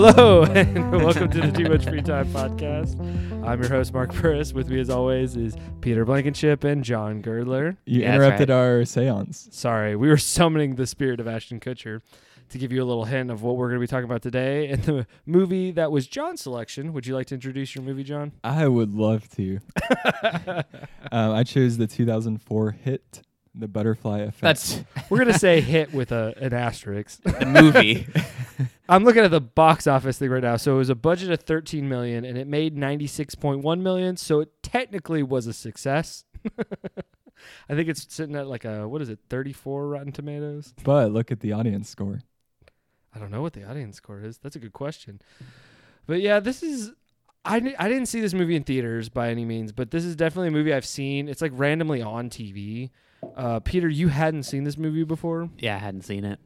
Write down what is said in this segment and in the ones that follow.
Hello, and welcome to the Too Much Free Time podcast. I'm your host, Mark Burris. With me, as always, is Peter Blankenship and John Girdler. You Yeah, interrupted right. our seance. Sorry, we were summoning the spirit of Ashton Kutcher to give you a little hint of what we're going to be talking about today. And the movie that was John's selection. Would you like to introduce your movie, John? I would love to. um, I chose the 2004 hit, The Butterfly Effect. That's We're going to say hit with a, an asterisk. the movie. I'm looking at the box office thing right now. So it was a budget of 13 million and it made 96.1 million. So it technically was a success. I think it's sitting at like a what is it, 34 Rotten Tomatoes? but look at the audience score. I don't know what the audience score is. That's a good question. But yeah, this is I di- I didn't see this movie in theaters by any means, but this is definitely a movie I've seen. It's like randomly on TV. Uh, Peter, you hadn't seen this movie before. yeah, I hadn't seen it.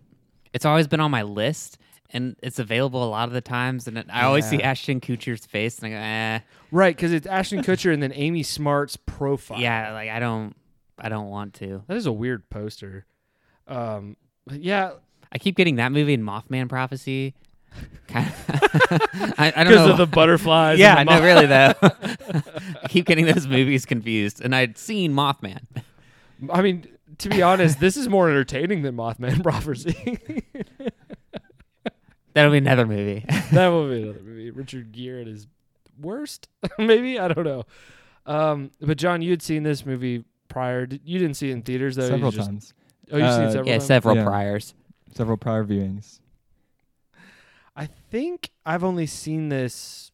It's always been on my list, and it's available a lot of the times. And it, I always see Ashton Kutcher's face, and I go, eh. Right, because it's Ashton Kutcher and then Amy Smart's profile. Yeah, like I don't, I don't want to. That is a weird poster. Um, yeah, I keep getting that movie and Mothman Prophecy. Kind of, I, I don't because know. of the butterflies. yeah, no, really though. I keep getting those movies confused, and I'd seen Mothman. I mean, to be honest, this is more entertaining than Mothman Prophecy. That'll be another movie. that will be another movie. Richard Gere at his worst, maybe I don't know. Um, but John, you had seen this movie prior. You didn't see it in theaters though. Several just- times. Oh, you've seen Uh, several yeah, times. several Yeah. priors. Several prior viewings. I think I've only seen this.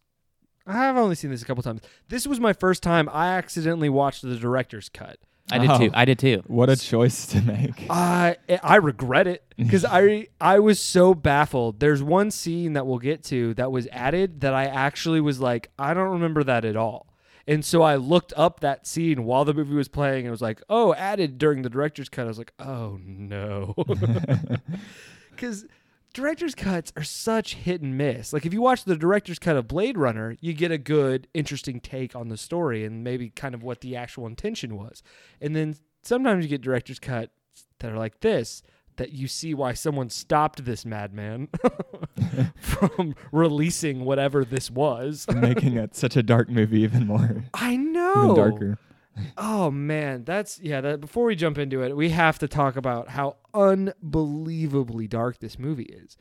I've only seen this a couple times. This was my first time. I accidentally watched the director's cut. I did Oh. too. I did too. What a choice to make. I I regret it because I I was so baffled. There's one scene that we'll get to that was added that I actually was like I don't remember that at all. And so I looked up that scene while the movie was playing and was like, "Oh, added during the director's cut." I was like, "Oh no." Cuz director's cuts are such hit and miss. Like if you watch the director's cut of Blade Runner, you get a good interesting take on the story and maybe kind of what the actual intention was. And then sometimes you get director's cut that are like this that you see why someone stopped this madman from releasing whatever this was. Making it such a dark movie even more. I know. Even darker. Oh man, that's yeah, that before we jump into it, we have to talk about how unbelievably dark this movie is.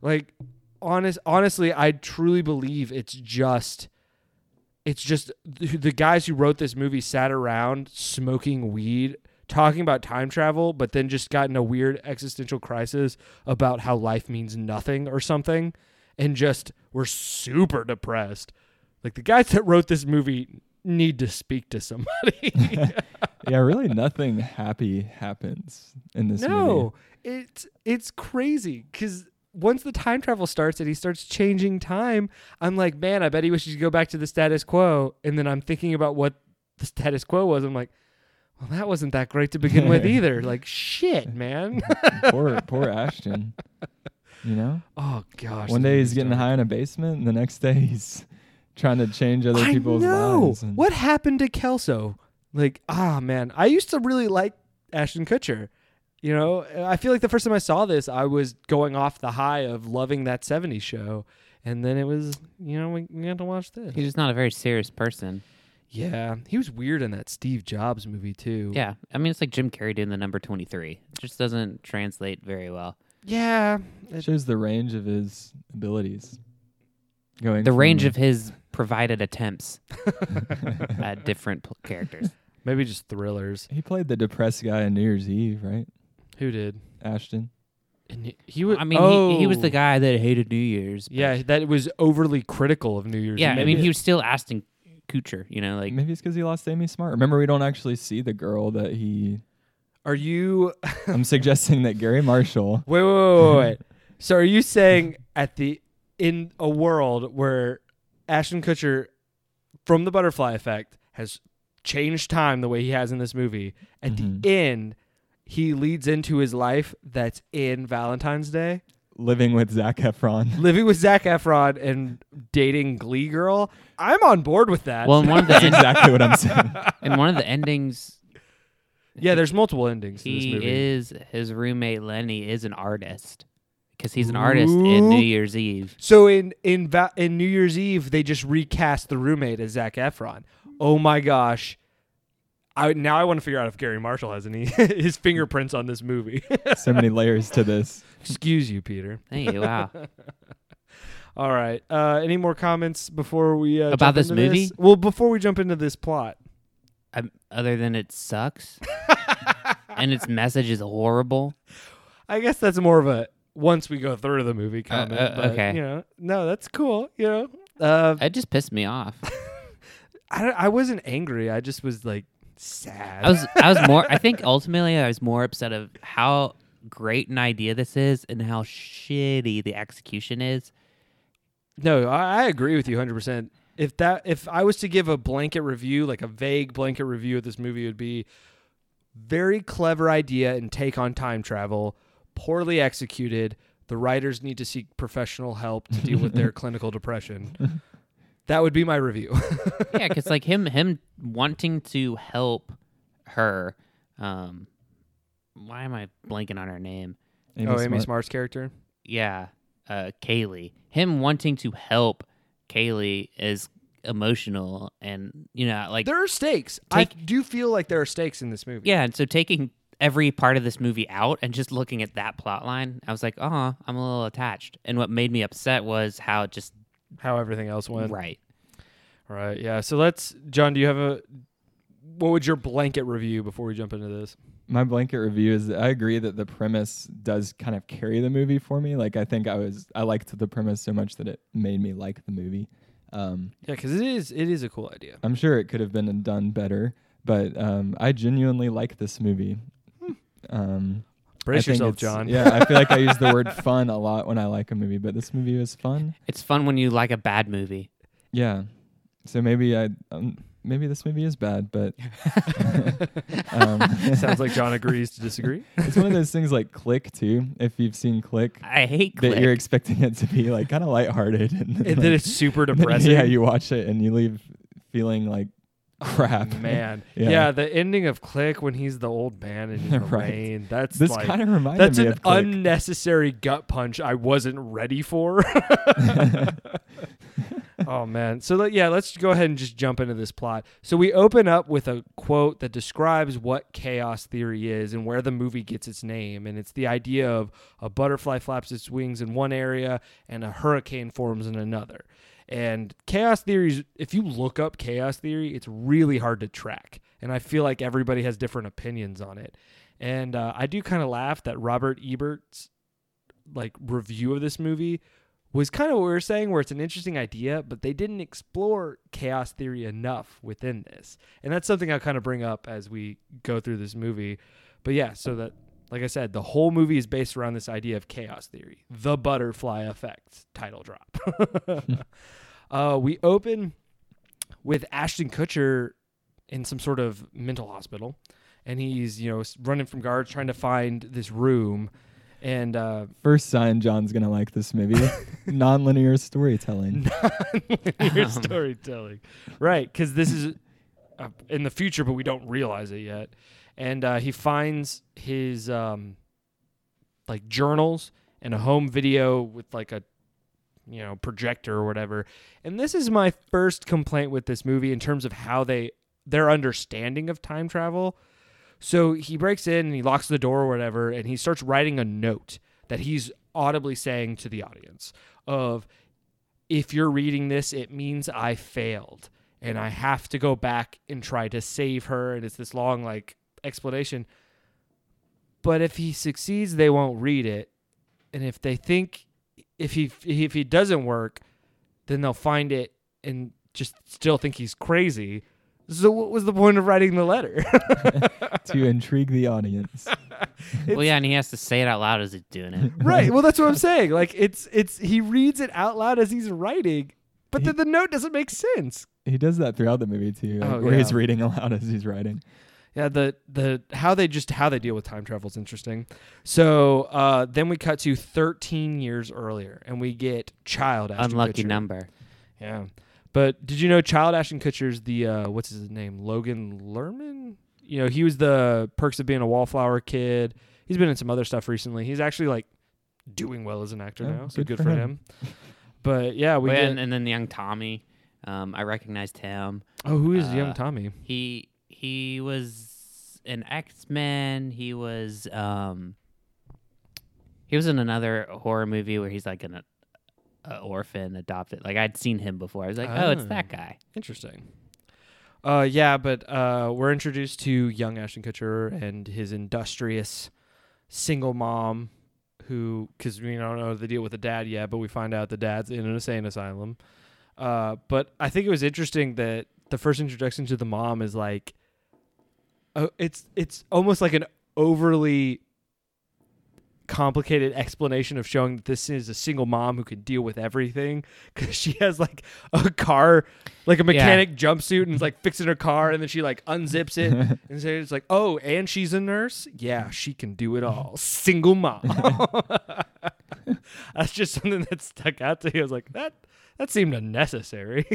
Like honest honestly, I truly believe it's just it's just th- the guys who wrote this movie sat around smoking weed talking about time travel but then just got in a weird existential crisis about how life means nothing or something and just were super depressed. Like the guys that wrote this movie need to speak to somebody. yeah, really nothing happy happens in this movie. no, it's it's crazy because once the time travel starts and he starts changing time, I'm like, man, I bet he wishes to go back to the status quo. And then I'm thinking about what the status quo was. I'm like, well, that wasn't that great to begin with either. Like, shit, man. poor poor Ashton. You know? oh gosh. One day he's getting high in a basement and the next day he's trying to change other I people's know. lives. and- What happened to Kelso? Like, ah, man, I used to really like Ashton Kutcher. You know, I feel like the first time I saw this, I was going off the high of loving that '70s show, and then it was, you know, we, we had to watch this. He's just not a very serious person. Yeah, he was weird in that Steve Jobs movie too. Yeah, I mean it's like Jim Carrey doing the number twenty three. It just doesn't translate very well. yeah. It shows the range of his abilities. Going The from- range of his provided attempts at different pl- characters. Maybe just thrillers. he played the depressed guy in New Year's Eve, right? Who did? Ashton. And he, he was. I mean, he, he was the oh. guy that hated New Year's. Yeah, that was overly critical of New Year's. yeah. Eve. I mean, he was still Ashton Kutcher. You know, like Maybe it's because he lost Amy Smart. Remember, we don't actually see the girl that he. Are you? I'm suggesting that Garry Marshall. Wait, wait, wait, wait, wait. so are you saying at the in a world where Ashton Kutcher from the Butterfly Effect has changed time the way he has in this movie, at Mhm. the end he leads into his life that's in Valentine's Day, living with Zac Efron. living with Zac Efron and dating Glee Girl. I'm on board with that. well, in one of the That's en- exactly what I'm saying. in one of the endings, yeah, there's multiple endings to this he is his roommate Lenny is an artist. Because he's an artist in New Year's Eve. So in in Va- in New Year's Eve, they just recast the roommate as Zac Efron. Oh my gosh! I now I want to figure out if Garry Marshall has any his fingerprints on this movie. so many layers to this. Excuse you, Peter. Thank you. Wow. All right. Uh, any more comments before we uh, About jump this into movie? Well, before we jump into this plot, Um, other than it sucks, and its message is horrible. I guess that's more of a once we go through the movie comment. uh, but, okay. You know, no, that's cool. You know, uh, It just pissed me off. I I wasn't angry. I just was like sad. I was I was more I think ultimately I was more upset of how great an idea this is and how shitty the execution is. No, I, I agree with you 100%. If that if I was to give a blanket review, like a vague blanket review of this movie it would be very clever idea and take on time travel, poorly executed. The writers need to seek professional help to deal with their clinical depression. That would be my review. Yeah, cuz like him him wanting to help her um why am I blanking on her name? Amy oh, Amy Smart. Smart's character. Yeah, uh Kaylee. Him wanting to help Kaylee is emotional and you know like There are stakes. I do feel like there are stakes in this movie. Yeah, and so taking every part of this movie out and just looking at that plot line, I was like, oh, I'm a little attached. And what made me upset was how it just How everything else went. right. Right. Yeah. So let's John, do you have a what would your blanket review before we jump into this? My blanket review is I agree that the premise does kind of carry the movie for me. Like I think I was I liked the premise so much that it made me like the movie. Um, Yeah, because it is it is a cool idea. I'm sure it could have been done better, but um, I genuinely like this movie. Um, Brace yourself, it's- John. Yeah, I feel like I use the word fun a lot when I like a movie, but this movie was fun. It's fun when you like a bad movie. Yeah. So maybe I um, maybe this movie is bad, but um, Sounds like John agrees to disagree. it's one of those things like Click too. If you've seen Click, I hate that Click. you're expecting it to be like kind of lighthearted, and, and like, then it's super depressing. yeah, you watch it and you leave feeling like crap. Man. Yeah. Yeah. the ending of Click when he's the old man in the Right. rain. That's This like kind of reminded that's me an of Click. unnecessary gut punch I wasn't ready for. oh man. So let, yeah, let's go ahead and just jump into this plot. So we open up with a quote that describes what chaos theory is and where the movie gets its name and it's the idea of a butterfly flaps its wings in one area and a hurricane forms in another. And chaos theories, if you look up chaos theory, it's really hard to track. And I feel like everybody has different opinions on it. And uh, I do kind of laugh that Robert Ebert's like review of this movie was kind of what we were saying, where it's an interesting idea, but they didn't explore chaos theory enough within this. And that's something I'll kind of bring up as we go through this movie. But yeah, so that, like I said, the whole movie is based around this idea of chaos theory, the butterfly effect, title drop. uh, we open with Ashton Kutcher in some sort of mental hospital, and he's you know running from guards trying to find this room, and uh, First sign John's gonna like this movie: non-linear storytelling. your Um. storytelling, right? Because this is uh, in the future, but we don't realize it yet. And uh, he finds his um, like journals and a home video with like a you know projector or whatever. And this is my first complaint with this movie in terms of how they their understanding of time travel. So he breaks in and he locks the door or whatever, and he starts writing a note that he's audibly saying to the audience of if you're reading this, it means I failed and I have to go back and try to save her. And it's this long, like, explanation. But if he succeeds, they won't read it. And if they think, if he if he doesn't work, then they'll find it and just still think he's crazy. So what was the point of writing the letter? to intrigue the audience. well, yeah, and he has to say it out loud as he's doing it. right. Well, that's what I'm saying. Like it's it's he reads it out loud as he's writing, but then the note doesn't make sense. He does that throughout the movie too, like, Oh, where he's reading aloud as he's writing. Yeah, the the how they just how they deal with time travel is interesting. So uh, then we cut to 13 years earlier, and we get Child Ashton Unlucky Kutcher. number. Yeah, but did you know Child Ashton Kutcher's the uh, what's his name? Logan Lerman. You know, he was the Perks of Being a Wallflower kid. He's been in some other stuff recently. He's actually like doing well as an actor Yeah, now. So good good, for for him. him. But yeah, we Well, get, and, and then young Tommy, um, I recognized him. oh, who is uh, young Tommy? He he was an X Men. He was um he was in another horror movie where he's like an a orphan adopted. Like I'd seen him before. I was like, oh, it's Ah. that guy. Interesting. Uh, yeah, but uh, we're introduced to young Ashton Kutcher and his industrious single mom, who because we don't know the deal with the dad yet, but we find out the dad's in an insane asylum. Uh, but I think it was interesting that the first introduction to the mom is like, uh, it's it's almost like an overly complicated explanation of showing that this is a single mom who can deal with everything because she has like a car like a mechanic jumpsuit and is like fixing her car and then she like unzips it and so it's like oh and she's a nurse? Yeah she can do it all. Single mom. That's just something that stuck out to me. I was like that that seemed unnecessary.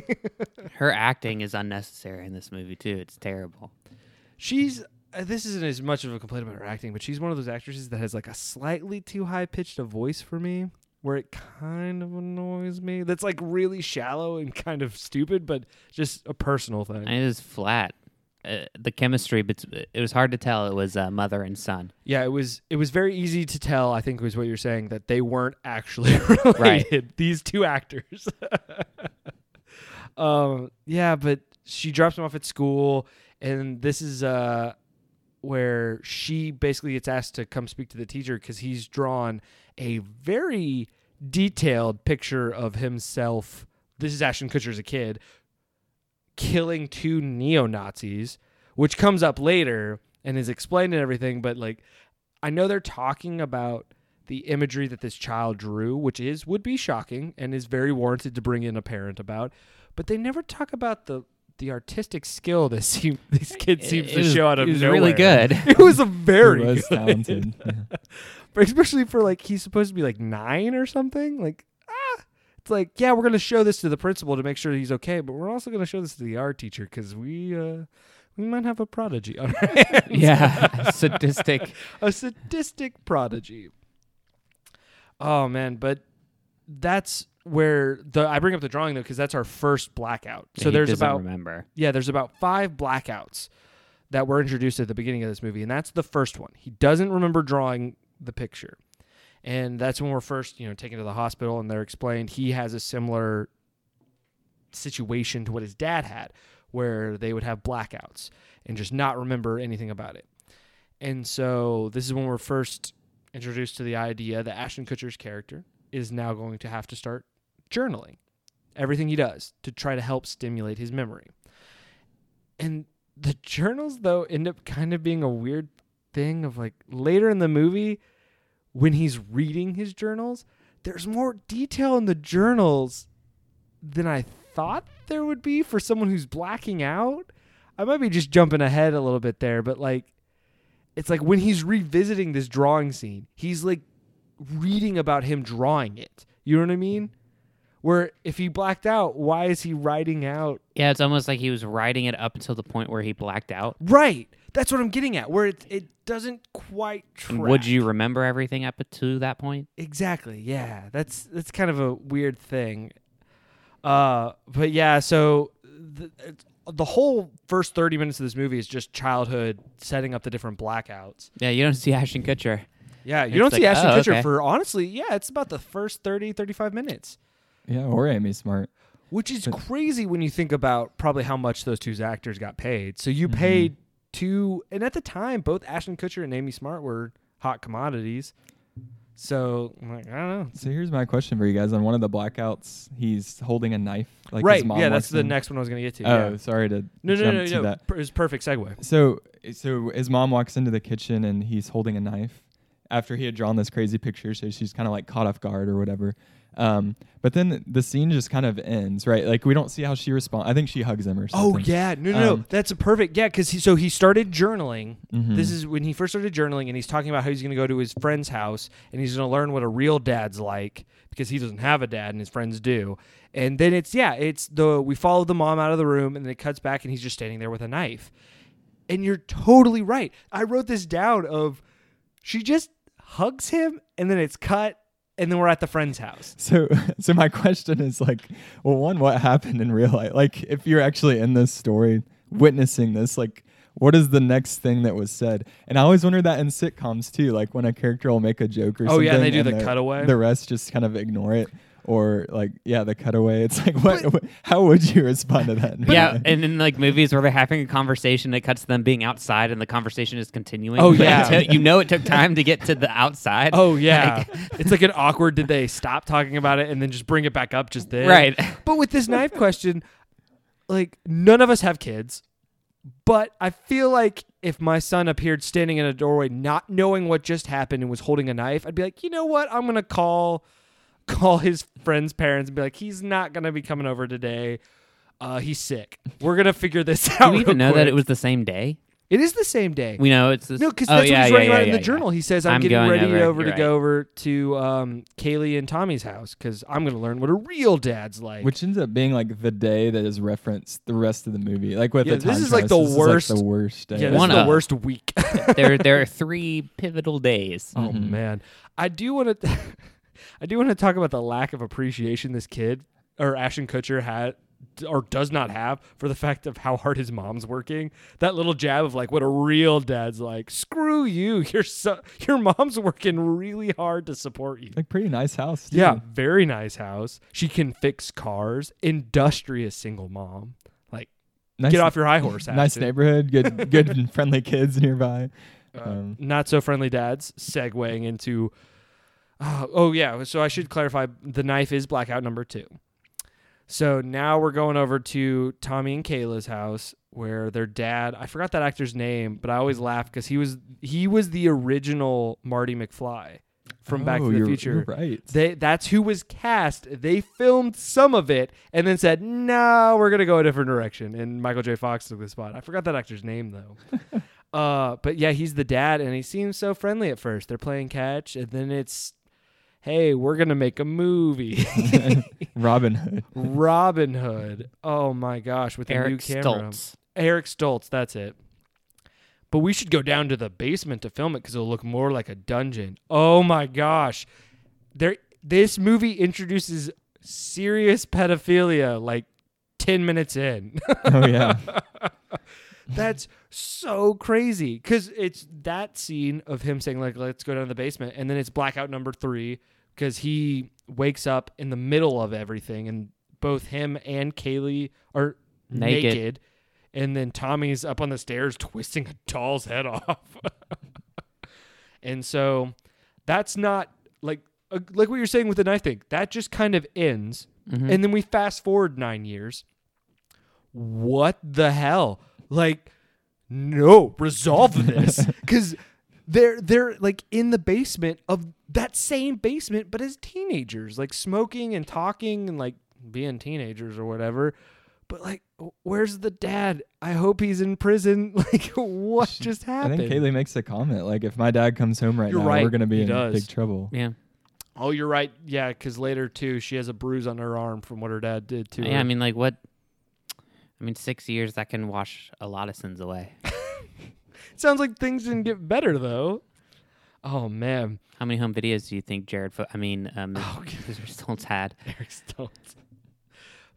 Her acting is unnecessary in this movie too. It's terrible. She's uh, this isn't as much of a complaint about her acting but she's one of those actresses that has like a slightly too high pitched a voice for me where it kind of annoys me that's like really shallow and kind of stupid but just a personal thing And it flat. Uh, the chemistry, but it was hard to tell it was uh, mother and son. Yeah, it was it was very easy to tell, I think was what you're saying, that they weren't actually related, these two actors. um yeah, but she drops him off at school and this is uh where she basically gets asked to come speak to the teacher because he's drawn a very detailed picture of himself. This is Ashton Kutcher as a kid killing two neo Nazis, which comes up later and is explained and everything. But like, I know they're talking about the imagery that this child drew, which is would be shocking and is very warranted to bring in a parent about. But they never talk about the the artistic skill this seem, these kids seems It to show out of it was really good. It was a very he was good. talented. Yeah. But especially for like he's supposed to be like nine or something. Like ah, it's like yeah, we're gonna show this to the principal to make sure he's okay, but we're also gonna show this to the art teacher because we uh we might have a prodigy on our hands. yeah, sadistic. a sadistic prodigy. Oh man, but that's where the I bring up the drawing though because that's our first blackout. So He there's about remember. yeah, there's about five blackouts that were introduced at the beginning of this movie, and that's the first one. He doesn't remember drawing the picture, and that's when we're first, you know, taken to the hospital, and they're explained he has a similar situation to what his dad had, where they would have blackouts and just not remember anything about it. And so this is when we're first introduced to the idea that Ashton Kutcher's character is now going to have to start journaling everything he does to try to help stimulate his memory. And the journals though end up kind of being a weird thing of like later in the movie when he's reading his journals, there's more detail in the journals than I thought there would be for someone who's blacking out. I might be just jumping ahead a little bit there, but like it's like when he's revisiting this drawing scene, he's like reading about him drawing it. You know what I mean? Where if he blacked out, why is he writing out? Yeah, it's almost like he was writing it up until the point where he blacked out. Right. That's what I'm getting at. Where it it doesn't quite track. And Would you remember everything up to that point? Exactly. Yeah. That's that's kind of a weird thing. Uh, but yeah. So the it's- the whole first 30 minutes of this movie is just childhood setting up the different blackouts. Yeah, you don't see Ashton Kutcher. Yeah, you It's don't see Ashton oh, Kutcher okay. for honestly, yeah, it's about the first 30, 35 minutes. Yeah, or Amy Smart. Which is But- crazy when you think about probably how much those two actors got paid. So you Mhm. paid two, and at the time, both Ashton Kutcher and Amy Smart were hot commodities. So I'm like, I don't know. So here's my question for you guys. On one of the blackouts, he's holding a knife. Like his right? Yeah, that's the in. next one I was gonna get to. Oh, yeah. sorry to No, no, jump no, to no. that. Per- It's perfect segue. So, so his mom walks into the kitchen and he's holding a knife after he had drawn this crazy picture. So she's kind of like caught off guard or whatever. Um, but then the scene just kind of ends, right? Like we don't see how she responds. I think she hugs him or something. Oh yeah, no, no, no. Um, That's a perfect. Yeah, because he so he started journaling. Mhm. This is when he first started journaling, and he's talking about how he's going to go to his friend's house and he's going to learn what a real dad's like because he doesn't have a dad and his friends do. And then it's yeah, it's the we follow the mom out of the room and then it cuts back and he's just standing there with a knife. And you're totally right. I wrote this down of she just hugs him and then it's cut and then we're at the friend's house. So, so my question is like, well, one, what happened in real life? Like, if you're actually in this story, witnessing this, like, what is the next thing that was said? And I always wonder that in sitcoms too, like when a character will make a joke or Oh, something. Oh yeah, and they do the the cutaway. The rest just kind of ignore it, or like, yeah, the cutaway. It's like, what? what- how would you respond to that? yeah, and in like movies where they're having a conversation, it cuts to them being outside, and the conversation is continuing. Oh, yeah. until- you know it took time to get to the outside. Oh yeah, Like- it's like an awkward. Did they stop talking about it and then just bring it back up just then? right. But with this knife question, like none of us have kids, but I feel like if my son appeared standing in a doorway, not knowing what just happened and was holding a knife, I'd be like, you know what? I'm gonna call call his friend's parents and be like, he's not gonna be coming over today. Uh, he's sick. We're gonna figure this Do out. we real even know that it was the same day? It is the same day. We know it's the No, because oh, that's yeah, what he's writing yeah, about in the yeah. journal. He says, "I'm, I'm getting ready over- over to you're go over to um, Kaylee and Tommy's house because I'm going to learn what a real dad's like." Which ends up being like the day that is referenced the rest of the movie. Like with Yeah, the this is like the this worst- Is like the worst day. yeah, this One is the up. worst week. there, there are three pivotal days. oh Mhm. man, I do want to, I do want to talk about the lack of appreciation this kid or Ashton Kutcher had or does not have for the fact of how hard his mom's working. That little jab of like what a real dad's like. Screw you. Your so, your mom's working really hard to support you. Like pretty nice house. Too. Yeah, very nice house. She can fix cars. Industrious single mom. Like, nice, get off your high horse. Nice neighborhood. Good, good and friendly kids nearby. Uh, Um, not so friendly dads. Segueing into. Uh, oh yeah, so I should clarify. The knife is blackout number two. So now we're going over to Tommy and Kayla's house where their dad. I forgot that actor's name, but I always laugh because he was he was the original Marty McFly from Back oh, to the you're- Future. Right. They that's who was cast. They filmed some of it and then said, "No, we're gonna go a different direction." And Michael J. Fox took the spot. I forgot that actor's name though. uh, but yeah, he's the dad, and he seems so friendly at first. They're playing catch, and then it's, "Hey, we're gonna make a movie." Robin Hood. Robin Hood. Oh my gosh, with a new Eric camera. Stoltz. Eric Stoltz, that's it. But we should go down to the basement to film it because it'll look more like a dungeon. Oh my gosh, there! This movie introduces serious pedophilia like ten minutes in. Oh yeah. That's so crazy because it's that scene of him saying like, "Let's go down to the basement," and then it's blackout number three because he wakes up in the middle of everything, and both him and Kaylee are Naked. naked, and then Tommy's up on the stairs twisting a doll's head off, and so that's not like uh, like what you're saying with the knife thing. That just kind of ends, Mhm. and then we fast forward nine years. What the hell? Like, no, resolve this because they're they're like in the basement of that same basement, but as teenagers, like smoking and talking and like being teenagers or whatever. But like, where's the dad? I hope he's in prison. Like, what She- just happened? I think Kaylee makes a comment like, if my dad comes home right You're now, right, we're gonna be he in does. big trouble. yeah. oh, you're right. Yeah, because later too, she has a bruise on her arm from what her dad did to her. Yeah, I mean, like what? I mean, six years that can wash a lot of sins away. Sounds like things didn't get better though. Oh man, How many home videos do you think Jared? Fo- I mean, um, Oh, Mr. Stoltz had. Eric Stoltz.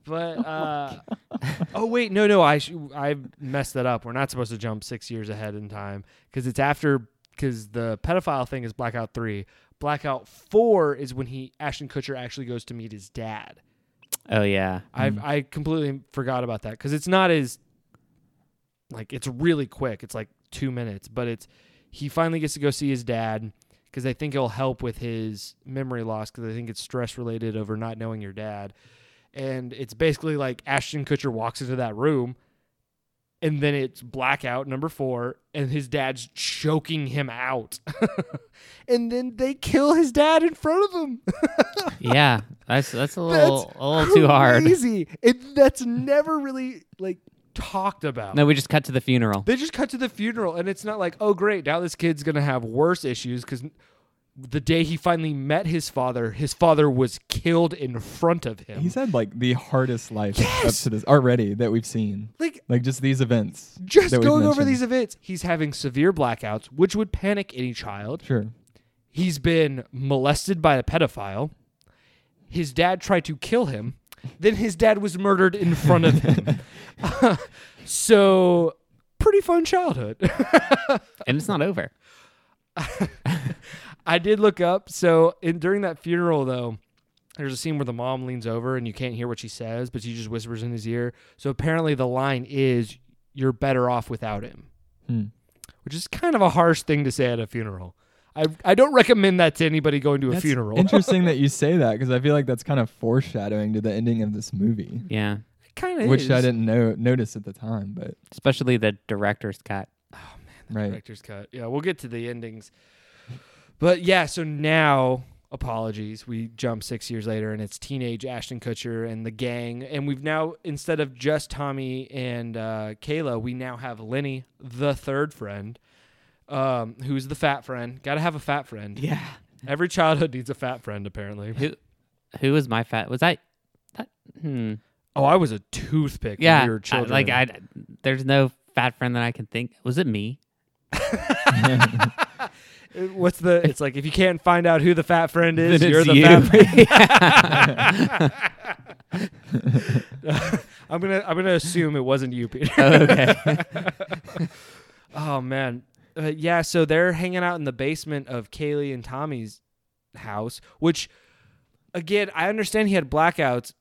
But uh, oh wait, no, no, I sh- I messed that up. We're not supposed to jump six years ahead in time because it's after because the pedophile thing is Blackout three. Blackout four is when he Ashton Kutcher actually goes to meet his dad. Oh yeah. I Mm. I completely forgot about that because it's not as like it's really quick. It's like two minutes, but it's he finally gets to go see his dad because I think it'll help with his memory loss because I think it's stress related over not knowing your dad. And it's basically like Ashton Kutcher walks into that room, and then it's blackout number four, and his dad's choking him out, and then they kill his dad in front of him. yeah, that's that's a little a little too hard. Crazy. It, that's never really like talked about. No, we just cut to the funeral. They just cut to the funeral, and it's not like, oh, great, now this kid's gonna have worse issues because the day he finally met his father, his father was killed in front of him. He's had like the hardest life Yes! up to this already that we've seen. like Like just these events. just that we've going over these events. He's having severe blackouts, which would panic any child. Sure. He's been molested by a pedophile. His dad tried to kill him. Then his dad was murdered in front of him. so, pretty fun childhood. and it's not over. I did look up. So in, during that funeral, though, there's a scene where the mom leans over and you can't hear what she says, but she just whispers in his ear. So apparently the line is, "You're better off without him," Hmm. which is kind of a harsh thing to say at a funeral. I I don't recommend that to anybody going to a That's funeral. Interesting that you say that because I feel like that's kind of foreshadowing to the ending of this movie, Yeah. kind of which I didn't know notice at the time. But Especially the director's cut. Oh man, the right, Director's cut. Yeah, we'll get to the endings. But yeah, so now apologies. We jump six years later and it's teenage Ashton Kutcher and the gang. And we've now instead of just Tommy and uh, Kayla, we now have Lenny, the third friend, um, who's the fat friend. Gotta have a fat friend. Yeah. Every childhood needs a fat friend, apparently. Who who was my fat was I that hmm. Oh, I was a toothpick Yeah. when we were I- like I there's no fat friend that I can think. Was it me? What's the? It's like if you can't find out who the fat friend is, Then you're the you. fat friend. I'm gonna I'm gonna assume it wasn't you, Peter. okay. oh man, uh, yeah. So they're hanging out in the basement of Kaylee and Tommy's house, which, again, I understand he had blackouts,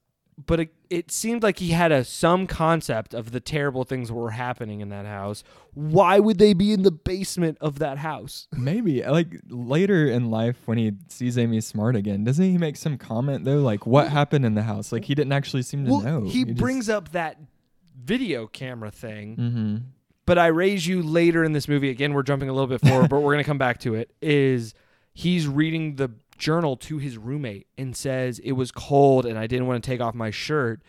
but it, it seemed like he had a some concept of the terrible things that were happening in that house. Why would they be in the basement of that house? maybe like later in life when he sees Amy Smart again, doesn't he make some comment though, like what happened in the house? Like he didn't actually seem to Well, know. he brings up that video camera thing, Mm-hmm. But I raise you later in this movie. Again, we're jumping a little bit forward, but we're gonna come back to it. Is he's reading the journal to his roommate and says it was cold and I didn't want to take off my shirt,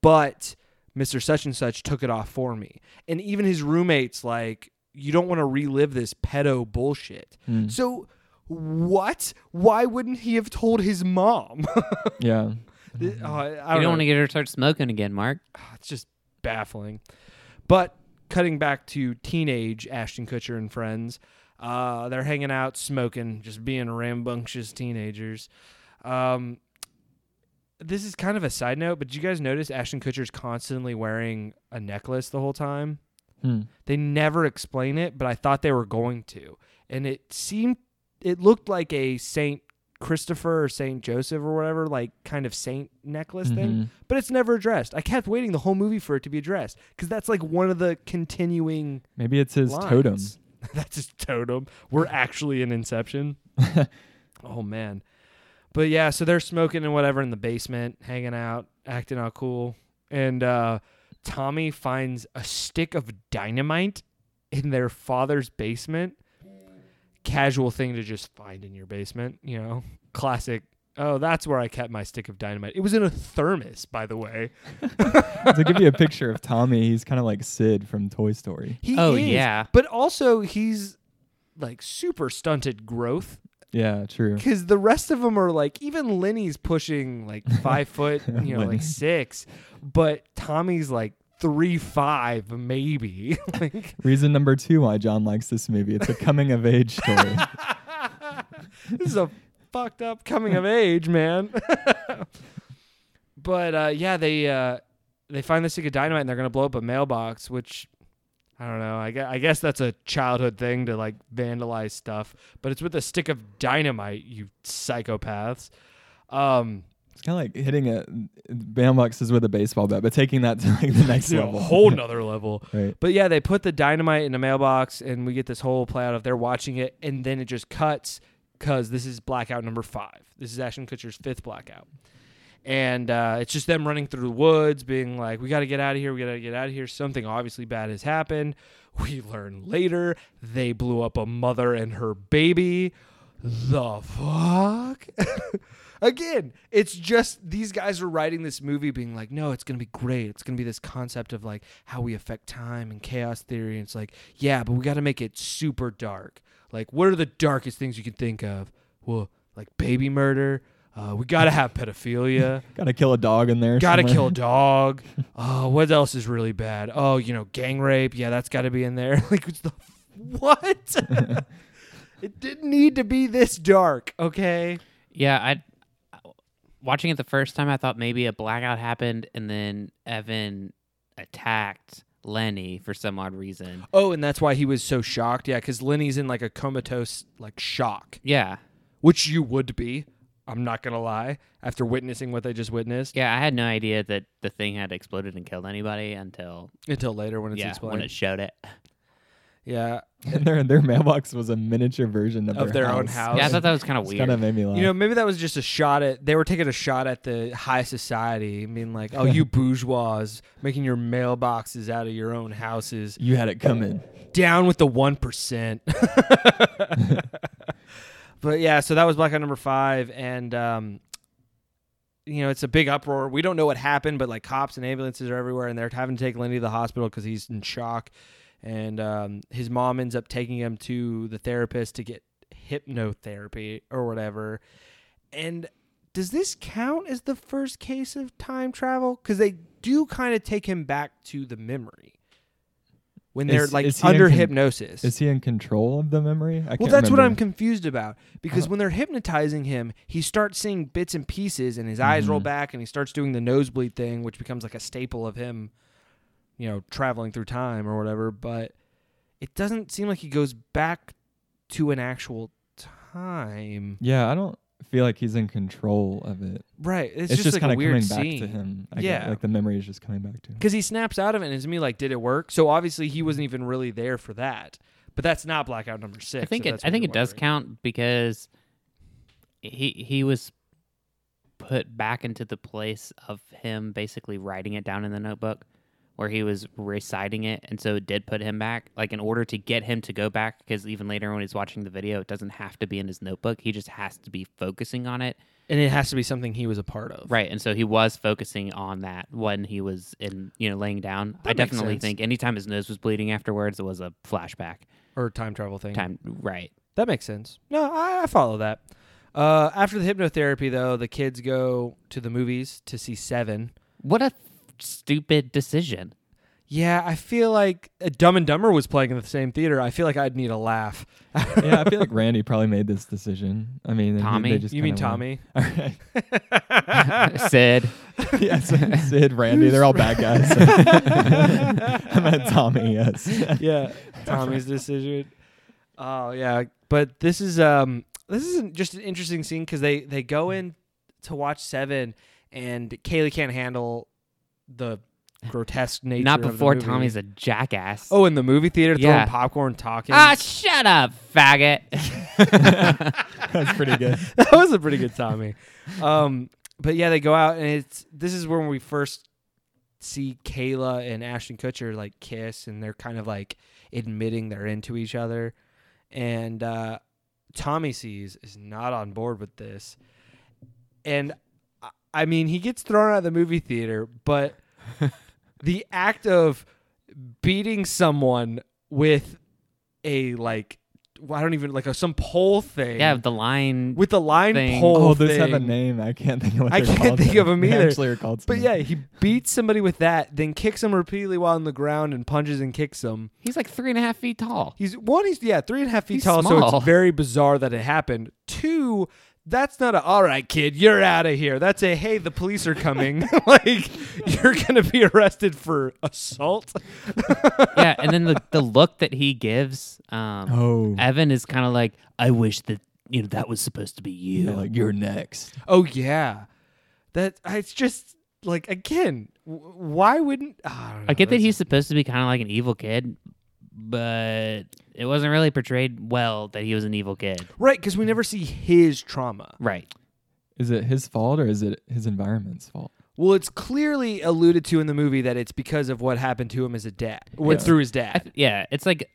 but Mr. Such and Such took it off for me. And even his roommate's like, you don't want to relive this pedo bullshit. Mm. So what? Why wouldn't he have told his mom? Yeah. Th- oh, I, I You don't don't know. want to get her to start smoking again, Mark. it's just baffling. But cutting back to teenage Ashton Kutcher and friends, uh, they're hanging out, smoking, just being rambunctious teenagers. Um, this is kind of a side note, but did you guys notice Ashton Kutcher's constantly wearing a necklace the whole time? Hmm. They never explain it, but I thought they were going to. And it seemed, it looked like a Saint Christopher or Saint Joseph or whatever, like kind of saint necklace thing Mhm. but it's never addressed. I kept waiting the whole movie for it to be addressed because that's like one of the continuing Maybe it's his lines. totem. that's his totem. We're actually in Inception. oh man, but yeah, so they're smoking and whatever in the basement, hanging out, acting all cool, and uh, Tommy finds a stick of dynamite in their father's basement. Casual thing to just find in your basement, you know, classic. Oh, that's where I kept my stick of dynamite. It was in a thermos, by the way. to give you a picture of Tommy, he's kind of like Sid from Toy Story. He Oh, is, yeah. but also he's like super stunted growth Yeah, true. because the rest of them are like even Lenny's pushing like five foot, you know, Lenny. like six, but Tommy's like three five maybe. like Reason number two why John likes this movie. It's a coming of age story. this is a fucked up coming of age, man. but uh, yeah, they uh, they find the stick of dynamite and they're gonna blow up a mailbox, which I don't know. I guess, I guess that's a childhood thing to like vandalize stuff, but it's with a stick of dynamite, you psychopaths. Um, It's kind of like hitting a bandboxes with a baseball bat, but taking that to like the next to a level. whole nother level. right. But yeah, they put the dynamite in a mailbox, and we get this whole play out of they're watching it, and then it just cuts because this is blackout number five. This is Ashton Kutcher's fifth blackout, and uh, it's just them running through the woods, being like, "We got to get out of here. We got to get out of here. Something obviously bad has happened." We learn later they blew up a mother and her baby. The fuck. Again, it's just these guys are writing this movie being like, no, it's going to be great. It's going to be this concept of like how we affect time and chaos theory. And it's like, yeah, but we got to make it super dark. Like, what are the darkest things you can think of? Well, like baby murder. Uh, we got to have pedophilia. Got to kill a dog in there. Got to kill a dog. Oh, what else is really bad? Oh, you know, gang rape. Yeah, that's got to be in there. like, it's the what? It didn't need to be this dark, okay? Yeah, I watching it the first time. I thought maybe a blackout happened, and then Evan attacked Lenny for some odd reason. Oh, and that's why he was so shocked. Yeah, because Lenny's in like a comatose like shock, Yeah, which you would be. I'm not gonna lie. After witnessing what they just witnessed, yeah. I had no idea that the thing had exploded and killed anybody until until later when it's yeah explained. when it showed it. Yeah, and their their mailbox was a miniature version of, Of their own house. Yeah, I thought that was kind of weird. kind of made me laugh. you know, maybe that was just a shot at. They were taking a shot at the high society, I mean, like, oh, you bourgeois making your mailboxes out of your own houses. you had it coming. down with the one percent. but yeah, so that was blackout number five, and um, you know it's a big uproar. We don't know what happened, but like cops and ambulances are everywhere, and they're having to take Lenny to the hospital because he's in shock. And um, his mom ends up taking him to the therapist to get hypnotherapy or whatever. And does this count as the first case of time travel? Because they do kind of take him back to the memory when they're Is- like is under con- hypnosis. Is he in control of the memory? I well, that's what I'm confused about because Uh, when they're hypnotizing him, he starts seeing bits and pieces, and his eyes roll Mhm. back, and he starts doing the nosebleed thing, which becomes like a staple of him, you know, traveling through time or whatever. But it doesn't seem like he goes back to an actual time. Yeah, I don't feel like he's in control of it. Right? It's, It's, just, like kind of weird coming back to him. I Yeah. get, like the memory is just coming back to him. because he snaps out of it, and it's me like, did it work? So obviously he wasn't even really there for that. But that's not blackout number six. I think if it. I think it does wondering. count because he he was put back into the place of him basically writing it down in the notebook where he was reciting it and so it did put him back like in order to get him to go back because even later when he's watching the video it doesn't have to be in his notebook he just has to be focusing on it and it has to be something he was a part of. right and so he was focusing on that when he was in you know laying down i That makes definitely sense. think anytime his nose was bleeding afterwards it was a flashback Or time travel thing. time right That makes sense. No, I, I follow that. Uh, after the hypnotherapy, though, the kids go to the movies to see Seven. what a stupid decision Yeah, I feel like uh, Dumb and Dumber was playing in the same theater. I feel like I'd need a laugh. yeah, I feel like Randy probably made this decision. I mean, Tommy? they just you mean kinda went- Tommy? All right. sid yes, Sid, Randy, they're all bad guys. I meant Tommy. Yes. yeah, Tommy's decision. Oh yeah, but this is um this is just an interesting scene because they they go in to watch Seven, and Kaylee can't handle the grotesque nature. Not of the before movie. Tommy's a jackass. Oh, in the movie theater, Yeah. throwing popcorn, talking. ah, shut up, faggot. That's pretty good. that was a pretty good Tommy. Um, but yeah, they go out and it's this is when we first see Kayla and Ashton Kutcher like kiss, and they're kind of like admitting they're into each other. And uh, Tommy sees is not on board with this, and I- I mean he gets thrown out of the movie theater, but the act of beating someone with a like I don't even like a, some pole thing yeah, the line. with the line thing. pole Oh, those thing. have a name. I can't think of what I they're can't called. think of They either. Actually, are called. But something. yeah, he beats somebody with that, then kicks him repeatedly while on the ground and punches and kicks him. he's like three and a half feet tall. He's one, he's yeah, three and a half feet He's tall, so it's very bizarre that it happened. Two, that's not a all right, kid, you're out of here. That's a hey, the police are coming. like you're gonna be arrested for assault. yeah, and then the, the look that he gives, um, Oh. Evan is kind of like, I wish that you know that was supposed to be you. Yeah, like you're next. Oh yeah, that it's just like again, w- why wouldn't I, don't know, I get that he's supposed to be kind of like an evil kid, but it wasn't really portrayed well that he was an evil kid. right because we never see his trauma. Right. Is it his fault or is it his environment's fault? Well, it's clearly alluded to in the movie that it's because of what happened to him as a dad, what Yeah. through his I dad. th- yeah, it's like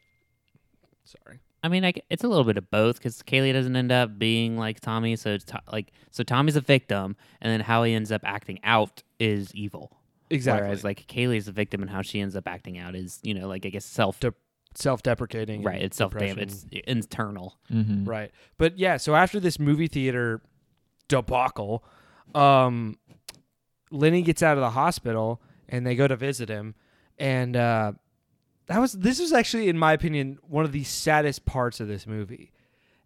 Sorry. I mean, like it's a little bit of both because Kaylee doesn't end up being like Tommy, so it's to- like so Tommy's a victim, and then how he ends up acting out is evil. Exactly. Whereas like Kaylee's a victim, and how she ends up acting out is you know like I guess self De- self-deprecating. right. It's self damn. It's internal. Mm-hmm. right. But yeah, so after this movie theater debacle, um, Lenny gets out of the hospital and they go to visit him, and uh, that was this was actually, in my opinion, one of the saddest parts of this movie.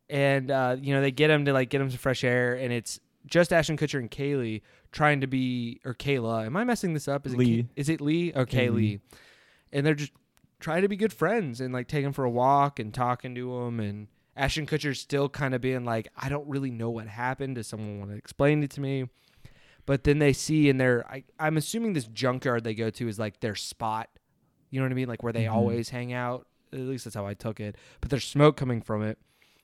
and uh, you know they get him to like get him some fresh air, and it's just Ashton Kutcher and Kaylee trying to be or Kayla. Am I messing this up? Is it Lee. Kay- is it Lee? Okay, Kaylee. Lee. And they're just trying to be good friends and like take him for a walk and talking to him and. Ashton Kutcher's still kind of being like, I don't really know what happened. Does someone want to explain it to me? But then they see in their, I, I'm assuming this junkyard they go to is like their spot. You know what I mean? Like where they Mhm. always hang out. At least that's how I took it. But there's smoke coming from it.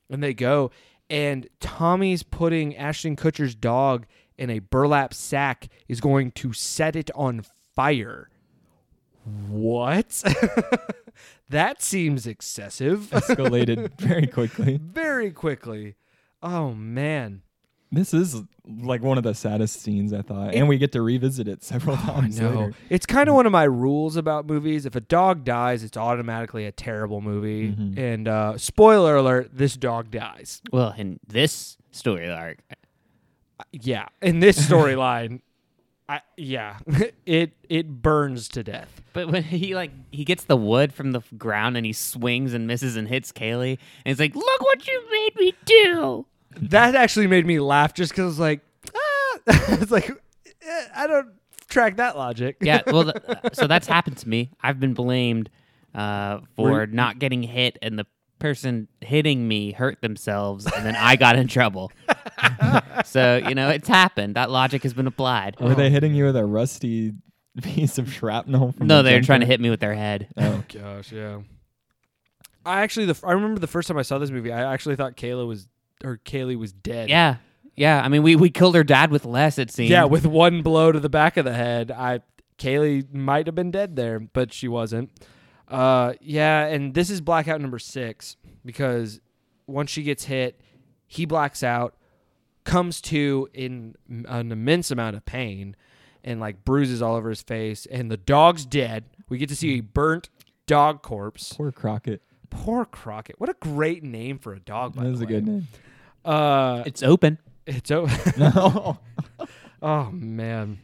And they go, and Tommy's putting Ashton Kutcher's dog in a burlap sack, is going to set it on fire. What? that seems excessive. Escalated very quickly. Very quickly. Oh, man. This is like one of the saddest scenes I thought, and we get to revisit it several Oh, times. know. later. It's kind of one of my rules about movies. If a dog dies, it's automatically a terrible movie. Mhm. And uh, spoiler alert: this dog dies. Well, in this story arc, Yeah, in this storyline, I yeah, it it burns to death. but when he like he gets the wood from the ground and he swings and misses and hits Kaylee, and he's like, "Look what you made me do!" That actually made me laugh just because like ah, it's like eh, I don't track that logic. Yeah, well, th- so that's happened to me. I've been blamed uh, for Were- not getting hit, and the person hitting me hurt themselves, and then I got in trouble. so you know, it's happened. That logic has been applied. Were they hitting you with a rusty piece of shrapnel? From No, the they're trying to hit me with their head. Oh, Gosh, yeah. I actually the f- I remember the first time I saw this movie, I actually thought Kayla was or Kaylee was dead. Yeah, yeah. I mean, we we killed her dad with less. It seems. Yeah, with one blow to the back of the head, I Kaylee might have been dead there, but she wasn't. Uh, yeah, and this is blackout number six because once she gets hit, he blacks out, comes to in an immense amount of pain, and like bruises all over his face, and the dog's dead. We get to see a burnt dog corpse. poor Crockett. Poor Crockett. What a great name for a dog. By That the is a good name. Uh, it's open. it's open. No. Oh man.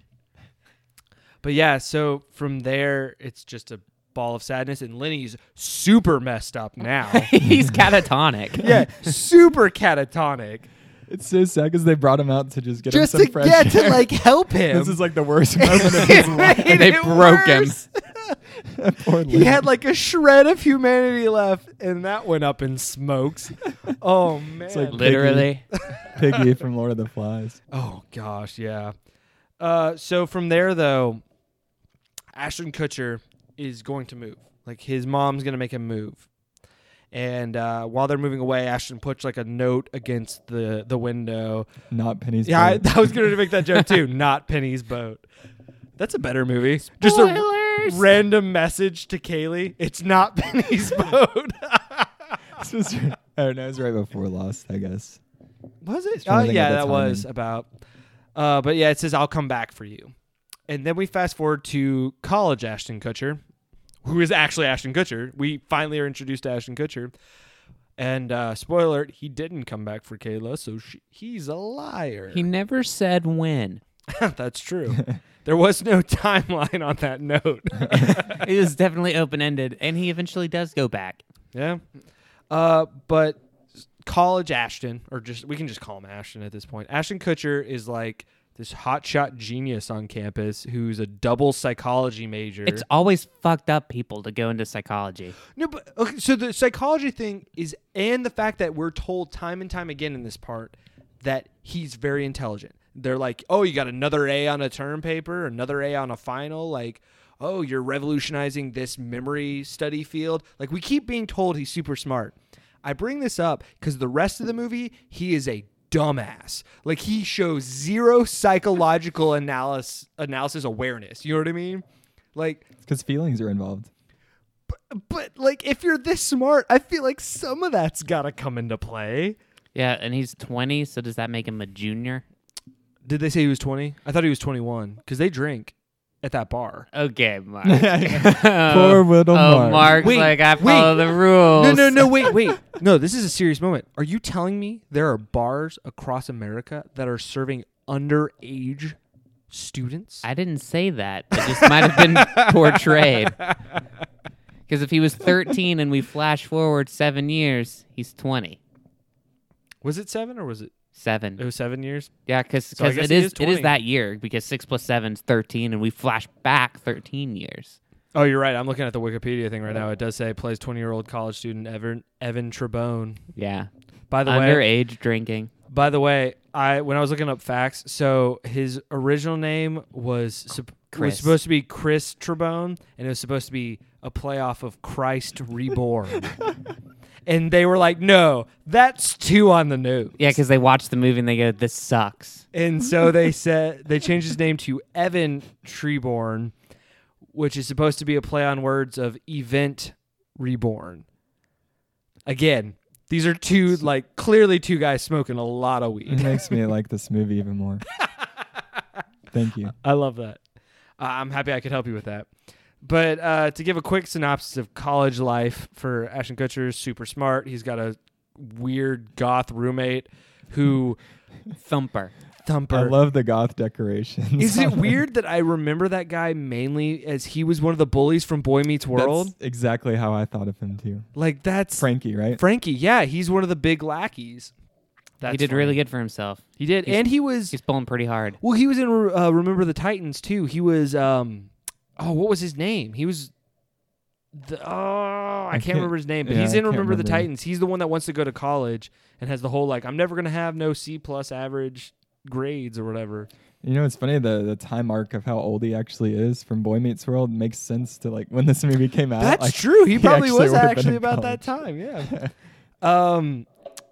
But yeah, so from there it's just a ball of sadness and Lenny's super messed up now. He's catatonic. yeah, super catatonic. It's so sad because they brought him out to just get Just him some to fresh get to like help him. This is like the worst moment of his life. Made They it broke him. Poor He Lynn. had like a shred of humanity left and that went up in smokes. Oh man. It's like Literally. Piggy from Lord of the Flies. Oh gosh, yeah. Uh, so from there though, Ashton Kutcher is going to move. Like his mom's gonna make him move. And uh, while they're moving away, Ashton puts like a note against the the window. Not Penny's. Boat. Yeah, I. I was gonna make that joke too. Not Penny's boat. That's a better movie. Just a Spoilers. random message to Kaylee. It's not Penny's boat. This was, oh no, it was right before Lost, I guess. Was it? Oh to think yeah, that was about. Uh, but yeah, it says I'll come back for you, and then we fast forward to college Ashton Kutcher, who is actually Ashton Kutcher. We finally are introduced to Ashton Kutcher, and uh, spoiler: alert, he didn't come back for Kayla, so she, he's a liar. He never said when. That's true. there was no timeline on that note. it was definitely open ended, and he eventually does go back. yeah, uh, but college Ashton, or just we can just call him Ashton at this point. Ashton Kutcher is like this hotshot genius on campus who's a double psychology major. It's always fucked up people to go into psychology. no, but okay, so the psychology thing is, and the fact that we're told time and time again in this part that he's very intelligent. They're like, oh, you got another A on a term paper, another A on a final, like. Oh, you're revolutionizing this memory study field. Like, we keep being told he's super smart. I bring this up because the rest of the movie, he is a dumbass. Like he shows zero psychological analysis analysis awareness. You know what I mean? Like, Because feelings are involved. but like if you're this smart, I feel like some of that's gotta come into play. Yeah, and he's 20, so does that make him a junior? Did they say he was 20? I thought he was 21 because they drink at that bar. Okay, Mark. Poor little oh, Mark. Mark's Wait, like, I wait. follow the rules. No, no, no, wait, wait. No, this is a serious moment. Are you telling me there are bars across America that are serving underage students? I didn't say that. It just might have been portrayed. Because if he was 13 and we flash forward seven years, he's 20. Was it seven or was it? Seven. It was seven years. Yeah, because So it is is it is that year because six plus seven is thirteen, and we flash back thirteen years. Oh, you're right. I'm looking at the Wikipedia thing right now. It does say plays 20 year old college student Evan Evan Treborn. Yeah, By the way, underage drinking. by the way, I when I was looking up facts, so his original name was was Chris. supposed to be Chris Treborn, and it was supposed to be a playoff of Christ Reborn. and they were like, "No, that's two on the nose." Yeah, because they watch the movie and they go, "This sucks." And so they said they changed his name to Evan Treborn, which is supposed to be a play on words of event reborn. Again, these are two like clearly two guys smoking a lot of It weed. makes me like this movie even more. Thank you. I love that. Uh, I'm happy I could help you with that. But uh, to give a quick synopsis of college life for Ashton Kutcher, super smart. He's got a weird goth roommate who Thumper. thumper. I love the goth decorations. Is it weird that I remember that guy mainly as he was one of the bullies from Boy Meets World? That's exactly how I thought of him too. like that's Frankie, right? Frankie. Yeah, he's one of the big lackeys. That's he did funny. really good for himself. He did, He's- and he was He's pulling pretty hard. well. He was in uh, Remember the Titans too. He was um, oh, what was his name? He was the oh, I, can't, can't- remember his name, but yeah, he's in Remember the. Titans. He's the one that wants to go to college and has the whole like I'm never gonna have no C plus average grades or whatever. You know, it's funny the the time arc of how old he actually is from Boy Meets World makes sense to like when this movie came out. That's like, true. He he probably actually was actually about that time. Yeah. um,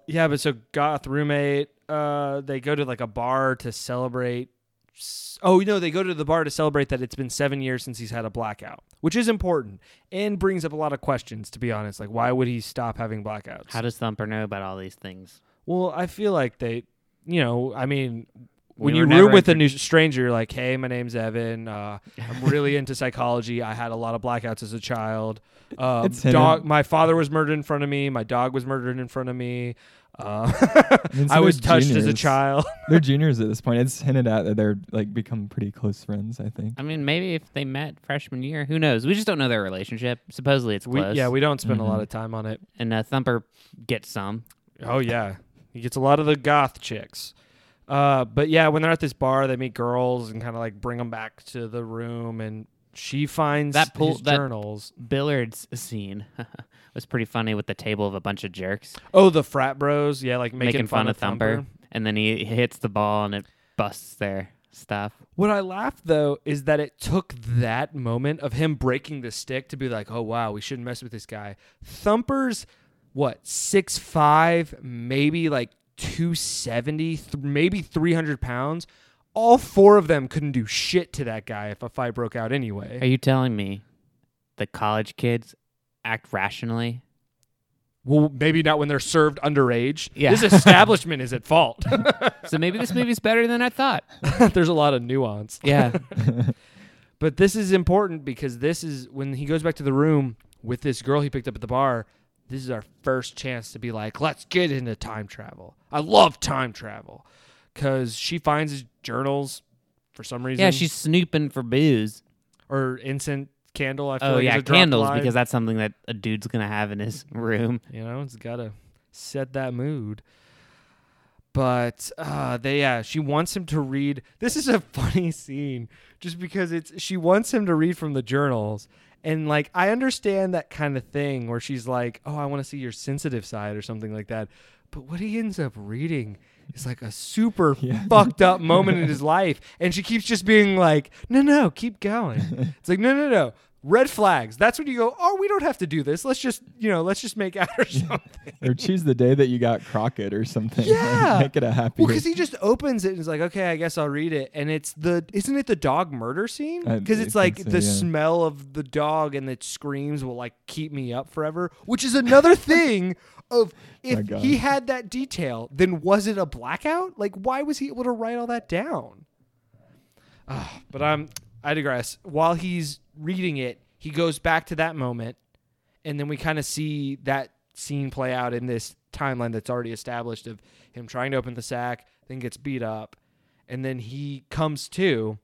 yeah, but so goth roommate. Uh, they go to like a bar to celebrate. S- Oh no, they go to the bar to celebrate that it's been seven years since he's had a blackout, which is important and brings up a lot of questions. To be honest, like why would he stop having blackouts? How does Thumper know about all these things? well, I feel like they, you know, I mean. When We you were room never with a new stranger, you're like, "Hey, my name's Evan. Uh, I'm really into psychology. I had a lot of blackouts as a child. Um, It's hinted. dog. My father was murdered in front of me. My dog was murdered in front of me. Uh, mean, so I was they're touched as a child. They're juniors at this point. It's hinted at that they're like become pretty close friends. I think. I mean, maybe if they met freshman year, who knows? We just don't know their relationship. Supposedly it's we, yeah, we don't spend a lot Mhm. of time on it. and uh, Thumper gets some. Oh yeah, he gets a lot of the goth chicks. Uh, but yeah, when they're at this bar, they meet girls and kind of like bring them back to the room, and she finds That pool- his that- journals. Billiards scene was pretty funny with the table of a bunch of jerks Oh, the frat bros. Yeah, like making, fun, of Thumper. and then he hits the ball and it busts their stuff. What I laughed though is that it took that moment of him breaking the stick to be like, "Oh wow, we shouldn't mess with this guy." Thumper's what six five, maybe like two seventy, th- maybe three hundred pounds. All four of them couldn't do shit to that guy if a fight broke out anyway. Are you telling me the college kids act rationally? well, maybe not when they're served underage. Yeah. This establishment is at fault. So maybe this movie's better than I thought. There's a lot of nuance. Yeah. But this is important because this is when he goes back to the room with this girl he picked up at the bar. This is our first chance to be like, let's get into time travel. I love time travel because she finds his journals for some reason. yeah, she's snooping for booze. or incense candle. I feel Oh like yeah, candles because that's something that a dude's gonna have in his room. you know it's got to set that mood. But uh, they yeah, she wants him to read. This is a funny scene just because it's she wants him to read from the journals. And like I understand that kind of thing where she's like, "Oh, I want to see your sensitive side" or something like that. But what he ends up reading is like a super Yeah. fucked up moment in his life, and she keeps just being like, "No, no, keep going." It's like, "No, no, no." Red flags. That's when you go, "Oh, we don't have to do this. Let's just, you know, let's just make out or something." or choose the day that you got Crockett or something. Yeah. make it a happy. Well, because he just opens it and is like, okay, I guess I'll read it. And it's the, isn't it the dog murder scene? Because it's like so, the yeah. smell of the dog and the screams will like keep me up forever, which is another thing of if he had that detail, then was it a blackout? Like, why was he able to write all that down? Ah, but I'm, I digress. While he's reading it, he goes back to that moment and then we kind of see that scene play out in this timeline that's already established of him trying to open the sack, then gets beat up, and then he comes to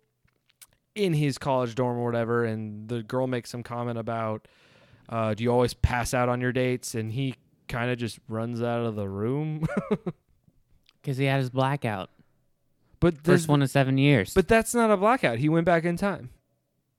in his college dorm or whatever, and the girl makes some comment about, uh, "Do you always pass out on your dates?" And he kind of just runs out of the room. Because he had his blackout. But there's First one in seven years. But that's not a blackout. He went back in time.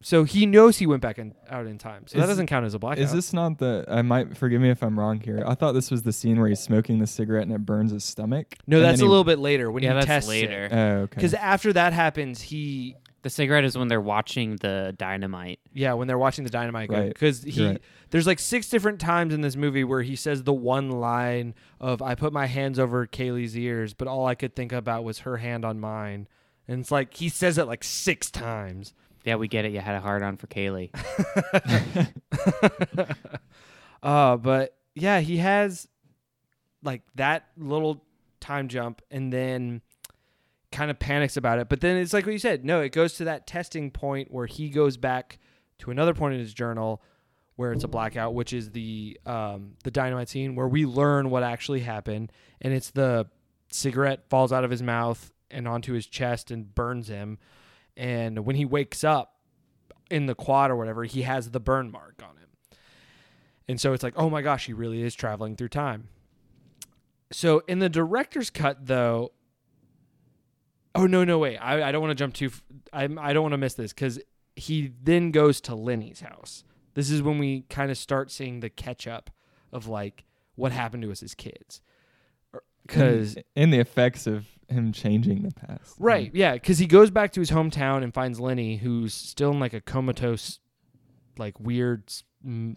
So he knows he went back in, out in time. So that doesn't count as a blackout. Is this not the? I might forgive me if I'm wrong here. I thought this was the scene where he's smoking the cigarette and it burns his stomach. no, that's a he- little bit later when yeah, he that's tests later. Oh, okay. Because after that happens, he the cigarette is when they're watching the dynamite. yeah when they're watching the dynamite go Right. because he right. there's like six different times in this movie where he says the one line of I put my hands over Kaylee's ears, but all I could think about was her hand on mine, and it's like he says it like six times. Yeah, we get it. You had a hard on for Kaylee. uh, but yeah, he has like that little time jump and then kind of panics about it. But then it's like what you said. No, it goes to that testing point where he goes back to another point in his journal where it's a blackout, which is the um, the dynamite scene where we learn what actually happened, and it's the cigarette falls out of his mouth and onto his chest and burns him. And when he wakes up in the quad or whatever, he has the burn mark on him. And so it's like, oh my gosh, he really is traveling through time. So in the director's cut, though, oh no, no, wait, I, I don't want to jump too. F- I I don't want to miss this because he then goes to Lenny's house. This is when we kind of start seeing the catch up of like what happened to us as kids, because and, and the effects of him changing the past. Right. Yeah. Because he goes back to his hometown and finds Lenny, who's still in like a comatose, like weird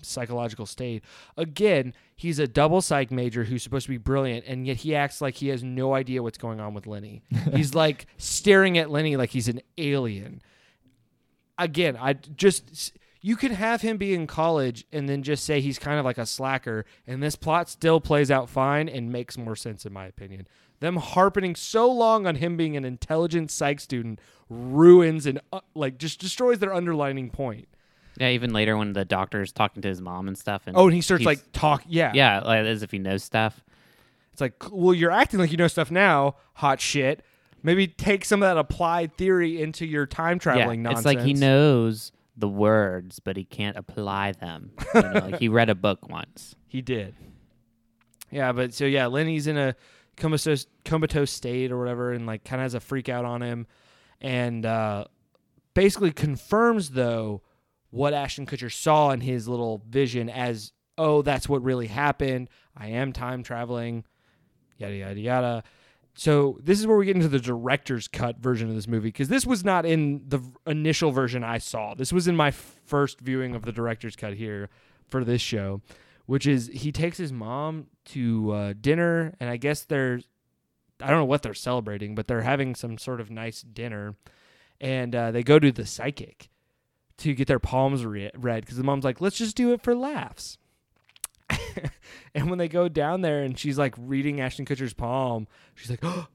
psychological state. Again, he's a double psych major who's supposed to be brilliant, and yet he acts like he has no idea what's going on with Lenny. he's like staring at Lenny like he's an alien. Again, I just. You could have him be in college and then just say he's kind of like a slacker, and this plot still plays out fine and makes more sense, in my opinion them harping so long on him being an intelligent psych student ruins and uh, like just destroys their underlining point. Yeah, even later when the doctor's talking to his mom and stuff. And Oh, and he starts like talk. Yeah, yeah, like, as if he knows stuff. It's like, well, you're acting like you know stuff now. Hot shit. Maybe take some of that applied theory into your time traveling yeah, nonsense. it's like he knows the words, but he can't apply them. You know, like he read a book once. He did. Yeah, but so yeah, Lenny's in a comatose comatose state or whatever, and like kind of has a freak out on him, and uh, basically confirms though what Ashton Kutcher saw in his little vision as oh that's what really happened. I am time traveling, yada yada yada. So this is where we get into the director's cut version of this movie because this was not in the initial version I saw. This was in my first viewing of the director's cut here for this show, which is he takes his mom to uh, dinner, and I guess they're I don't know what they're celebrating, but they're having some sort of nice dinner, and uh, they go to the psychic to get their palms re- read because the mom's like, let's just do it for laughs. and when they go down there and she's like reading Ashton Kutcher's palm, she's like, oh,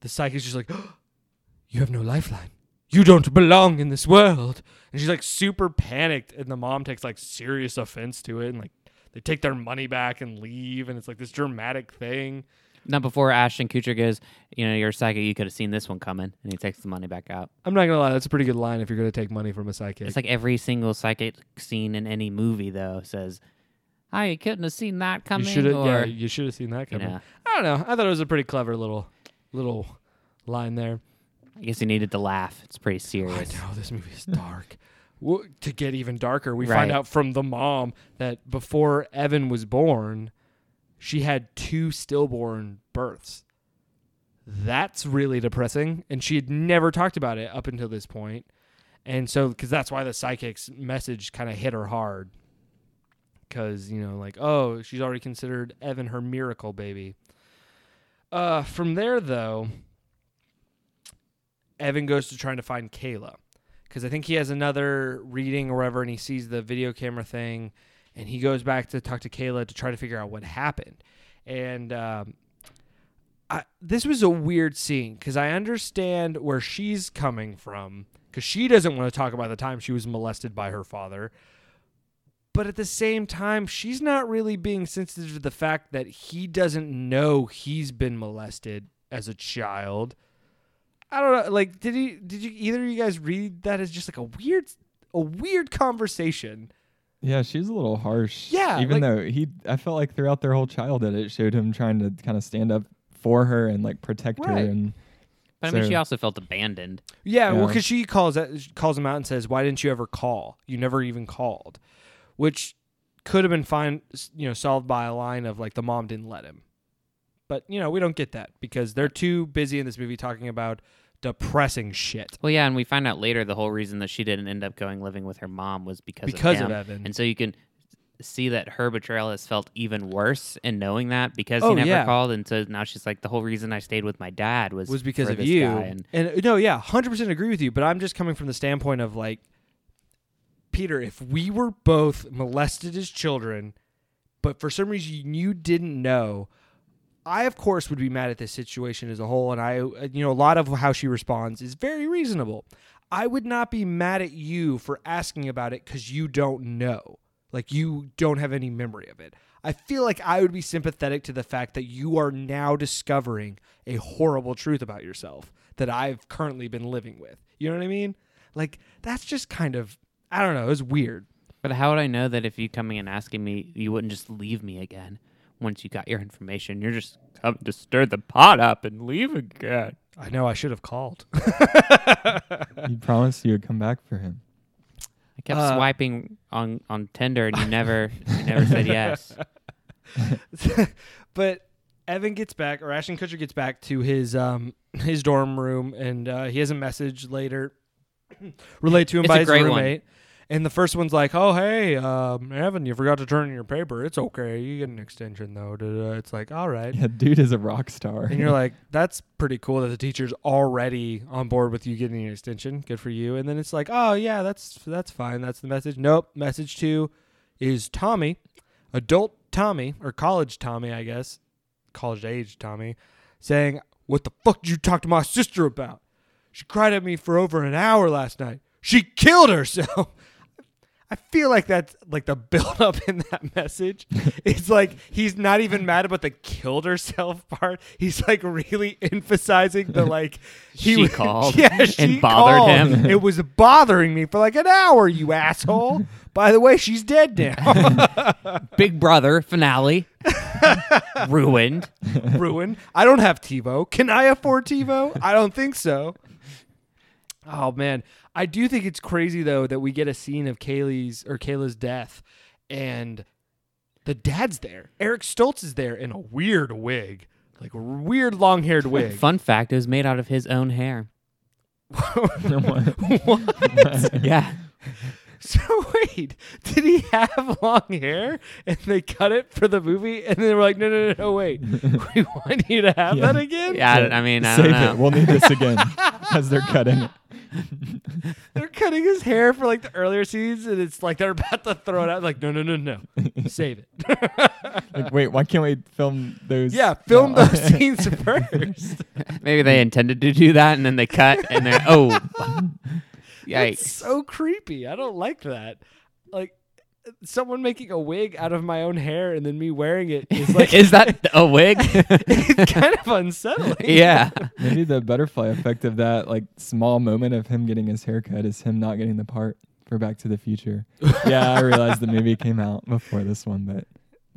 the psychic's just like, oh, you have no lifeline. You don't belong in this world. And she's like super panicked. And the mom takes like serious offense to it. And like they take their money back and leave. And it's like this dramatic thing. Not before Ashton Kutcher goes, you know, you're a psychic. You could have seen this one coming, and he takes the money back out. I'm not going to lie. That's a pretty good line if you're going to take money from a psychic. It's like every single psychic scene in any movie, though, says, "I couldn't have seen that you coming." should have, yeah, or, you should have seen that you coming. know, I don't know. I thought it was a pretty clever little, little line there. I guess he needed to laugh. It's pretty I serious. know this movie is dark. To get even darker, we find Right. out from the mom that before Evan was born, she had two stillborn births. That's really depressing, and she had never talked about it up until this point. And so, because that's why the psychic's message kind of hit her hard. Because, you know, like, oh, she's already considered Evan her miracle baby. Uh, from there, though, Evan goes to trying to find Kayla because I think he has another reading or whatever, and he sees the video camera thing, and he goes back to talk to Kayla to try to figure out what happened. And um, I, this was a weird scene because I understand where she's coming from because she doesn't want to talk about the time she was molested by her father. But at the same time, she's not really being sensitive to the fact that he doesn't know he's been molested as a child. I don't know. Like, did he? Did you either of you guys read that as just like a weird, a weird conversation? Yeah, she's a little harsh. Yeah, Even like- though he, I felt like throughout their whole childhood, it showed him trying to kind of stand up for her and like protect Right. her and But I mean, she also felt abandoned. Yeah, well, because she calls that she calls him out and says, "Why didn't you ever call? You never even called," which could have been fine, you know, solved by a line of like the mom didn't let him. But you know, we don't get that because they're too busy in this movie talking about depressing shit Well, yeah, and we find out later the whole reason that she didn't end up going living with her mom was because because of, of. Evan. And so you can see that her betrayal has felt even worse in knowing that because Oh, he never yeah. called, and so now she's like, the whole reason I stayed with my dad was was because of you. guy. And And no, yeah, hundred percent agree with you. But I'm just coming from the standpoint of like, Peter, if we were both molested as children, but for some reason you didn't know, I of course would be mad at this situation as a whole. And I, uh, you know, a lot of how she responds is very reasonable. I would not be mad at you for asking about it because you don't know, like you don't have any memory of it. I feel like I would be sympathetic to the fact that you are now discovering a horrible truth about yourself that I've currently been living with. You know what I mean? Like that's just kind of I don't know, it's weird. but how would I know that if you coming and asking me, you wouldn't just leave me again once you got your information? You're just coming to stir the pot up and leave again. I know I should have called. you promised you would come back for him. I kept Uh, swiping on on Tinder, and you never you never said yes. but Evan gets back, or Ashton Kutcher gets back to his um his dorm room, and uh, he has a message later relayed to him It's by a his great one. And the first one's like, "Oh hey, um, Evan, you forgot to turn in your paper. It's okay. You get an extension though." It's like, all right. Yeah, dude is a rock star. And you're like, that's pretty cool that the teacher's already on board with you getting an extension. Good for you. And then it's like, oh yeah, that's that's fine. That's the message. Nope. Message two is Tommy, adult Tommy or college Tommy, I guess, college age Tommy, saying, "What the fuck did you talk to my sister about? She cried at me for over an hour last night. She killed herself." I feel like that's like the build up in that message. It's like he's not even mad about the killed herself part. He's like really emphasizing the like he She was- called yeah, she and bothered called. him. It was bothering me for like an hour, you asshole. By the way, she's dead now. Big Brother finale ruined. Ruined. I don't have TiVo. Can I afford TiVo? I don't think so. Oh man, I do think it's crazy though that we get a scene of Kaylee's or Kayla's death, and the dad's there. Eric Stoltz is there in a weird wig, like a weird long-haired wig. Fun fact: it was made out of his own hair. what? Yeah, So wait, did he have long hair and they cut it for the movie and then they were like, no, no, no, no, wait, we want you to have Yeah. that again? yeah. I, I mean, I Save don't know. it. We'll need this again as they're cutting it. They're cutting his hair for like the earlier scenes and it's like they're about to throw it out. Like, no, no, no, no, save it. Like, wait, why can't we film those? yeah, film No. those scenes first. Maybe they intended to do that, and then they cut, and they're oh, yikes! It's so creepy. I don't like that. Like someone making a wig out of my own hair and then me wearing it is like Is that a wig? it's kind of unsettling. yeah. Maybe the butterfly effect of that, like small moment of him getting his haircut, is him not getting the part for Back to the Future. yeah, I realized the movie came out before this one, but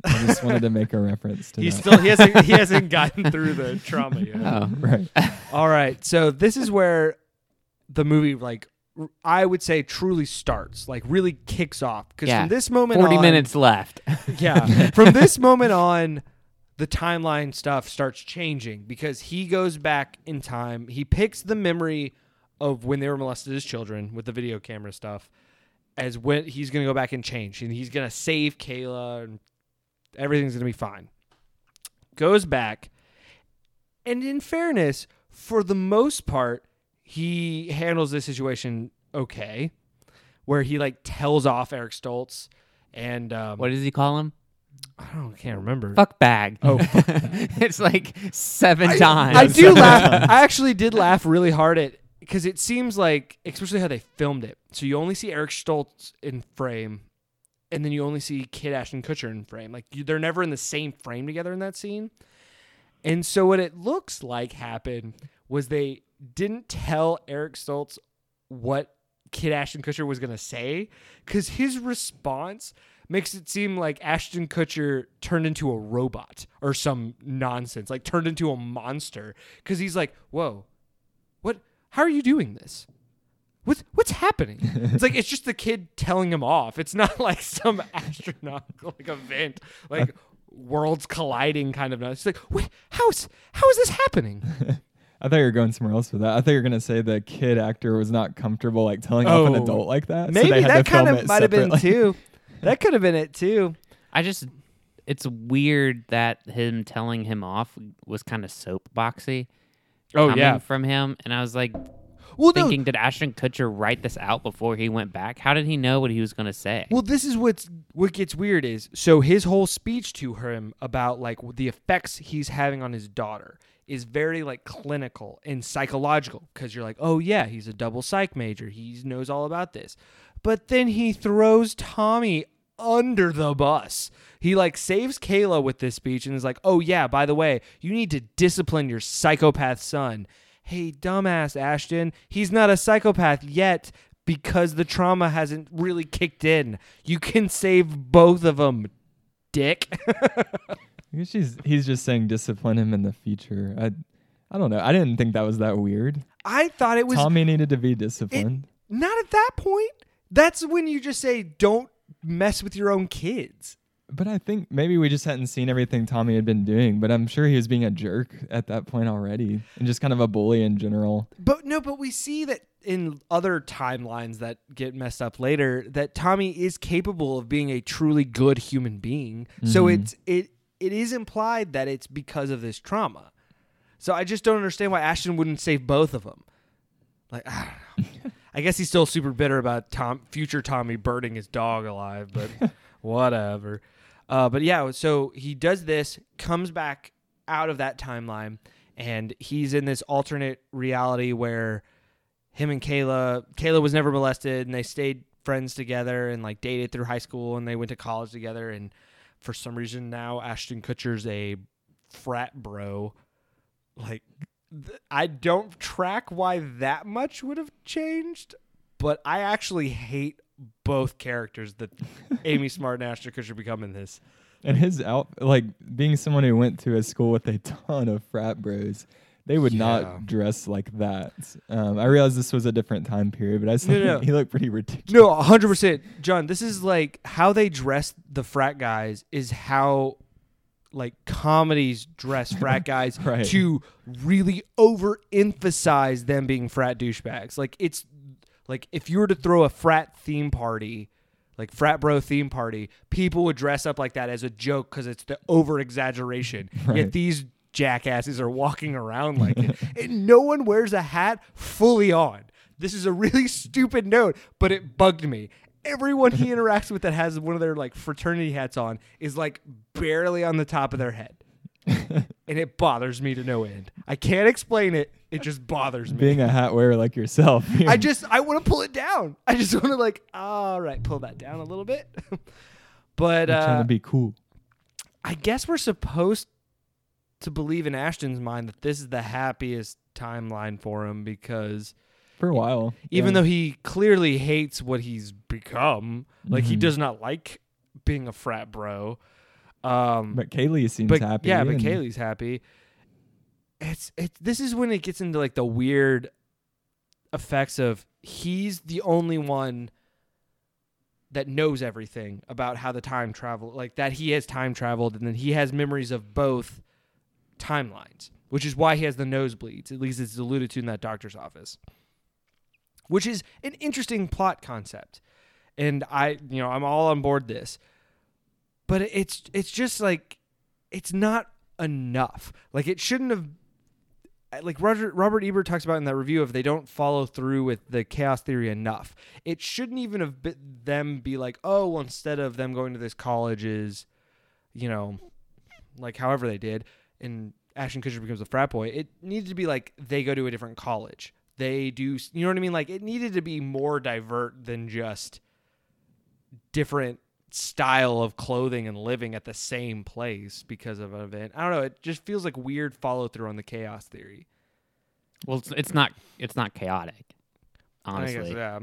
I just wanted to make a reference to He's that. still he hasn't he hasn't gotten through the trauma yet. Oh. right. All right. So this is where the movie like r- I would say truly starts, like really kicks off because Yeah. from this moment Forty on, minutes left. Yeah. From this moment on the timeline stuff starts changing because he goes back in time. He picks the memory of when they were molested as children with the video camera stuff as when he's going to go back and change and he's going to save Kayla and everything's going to be fine. Goes back and in fairness, for the most part, he handles this situation okay where he like tells off Eric Stoltz and um, what does he call him? I don't can't remember. Fuck bag. Oh, it's like seven I, times. I do laugh. I actually did laugh really hard at because it seems like, especially how they filmed it. So you only see Eric Stoltz in frame, and then you only see Kid Ashton Kutcher in frame. Like you, they're never in the same frame together in that scene. And so what it looks like happened was they didn't tell Eric Stoltz what Kid Ashton Kutcher was gonna say because his response makes it seem like Ashton Kutcher turned into a robot or some nonsense, like turned into a monster. Because he's like, whoa, what? How are you doing this? What's what's happening? it's like it's just the kid telling him off. It's not like some astronomical like event, like worlds colliding kind of. It's like, wait, how's how is this happening? I thought you were going somewhere else with that. I thought you were gonna say the kid actor was not comfortable like telling off an Oh. adult like that. so Maybe they had that to film kind of might have been too. That could have been it too. I just, it's weird that him telling him off was kind of soapboxy. Oh coming yeah. from him, and I was like Well, no. thinking, did Ashton Kutcher write this out before he went back? How did he know what he was going to say? Well, this is what's what gets weird is so his whole speech to him about like the effects he's having on his daughter is very like clinical and psychological because you're like, oh yeah, he's a double psych major, he knows all about this, but then he throws Tommy under the bus. He like saves Kayla with this speech and is like, oh yeah, by the way, you need to discipline your psychopath son. Hey, dumbass Ashton, he's not a psychopath yet because the trauma hasn't really kicked in. You can save both of them, dick. I guess she's he's just saying discipline him in the future. I I don't know. I didn't think that was that weird. I thought it was Tommy needed to be disciplined. not at that point. That's when you just say, don't mess with your own kids. but I think maybe we just hadn't seen everything Tommy had been doing. But I'm sure he was being a jerk at that point already, and just kind of a bully in general. But no, but we see that in other timelines that get messed up later that Tommy is capable of being a truly good human being. So Mhm. it's it it is implied that it's because of this trauma. So I just don't understand why Ashton wouldn't save both of them. Like I don't know. I guess he's still super bitter about Tom future Tommy burning his dog alive, but whatever. Uh, but yeah, so he does this, comes back out of that timeline, and he's in this alternate reality where him and Kayla, Kayla was never molested, and they stayed friends together and like dated through high school, and they went to college together. And for some reason now, Ashton Kutcher's a frat bro. Like, th- I don't track why that much would have changed, but I actually hate both characters that Amy Smart and Ashton Kutcher become in this. And his out like being someone who went to a school with a ton of frat bros, they would Yeah. not dress like that. Um, I realized this was a different time period, but I still No, no. think he looked pretty ridiculous. No, hundred percent, John. This is like how they dress the frat guys is how like comedies dress frat guys Right. to really overemphasize them being frat douchebags. Like it's like if you were to throw a frat theme party, like frat bro theme party, people would dress up like that as a joke because it's the over exaggeration. Right. Yet these jackasses are walking around like it, and no one wears a hat fully on. This is a really stupid note, but it bugged me. Everyone he interacts with that has one of their like fraternity hats on is like barely on the top of their head. and it bothers me to no end. I can't explain it. It just bothers me. Being a hat wearer like yourself. I just I want to pull it down. I just want to like all right, pull that down a little bit. but I'm trying uh, to be cool. I guess we're supposed to believe in Ashton's mind that this is the happiest timeline for him because For a while. even yeah. though he clearly hates what he's become, like he Mhm. does not like being a frat bro. Um, But Kaylee seems but happy. yeah, but Kaylee's happy. It's it. This is when it gets into like the weird effects of he's the only one that knows everything about how the time travel, like that he has time traveled, and then he has memories of both timelines, which is why he has the nosebleeds. At least it's alluded to in that doctor's office, which is an interesting plot concept. And I, you know, I'm all on board this, but it's it's just like it's not enough. Like it shouldn't have. Like Roger Robert Ebert talks about in that review, if they don't follow through with the chaos theory enough, it shouldn't even have been them be like, oh, well, instead of them going to this college is, you know, like however they did, and Ashton Kutcher becomes a frat boy. It needed to be like they go to a different college. They do, you know what I mean? Like it needed to be more divert than just different style of clothing and living at the same place because of an event. I don't know. It just feels like weird follow through on the chaos theory. Well, it's, it's not it's not chaotic. I guess, Honestly, yeah.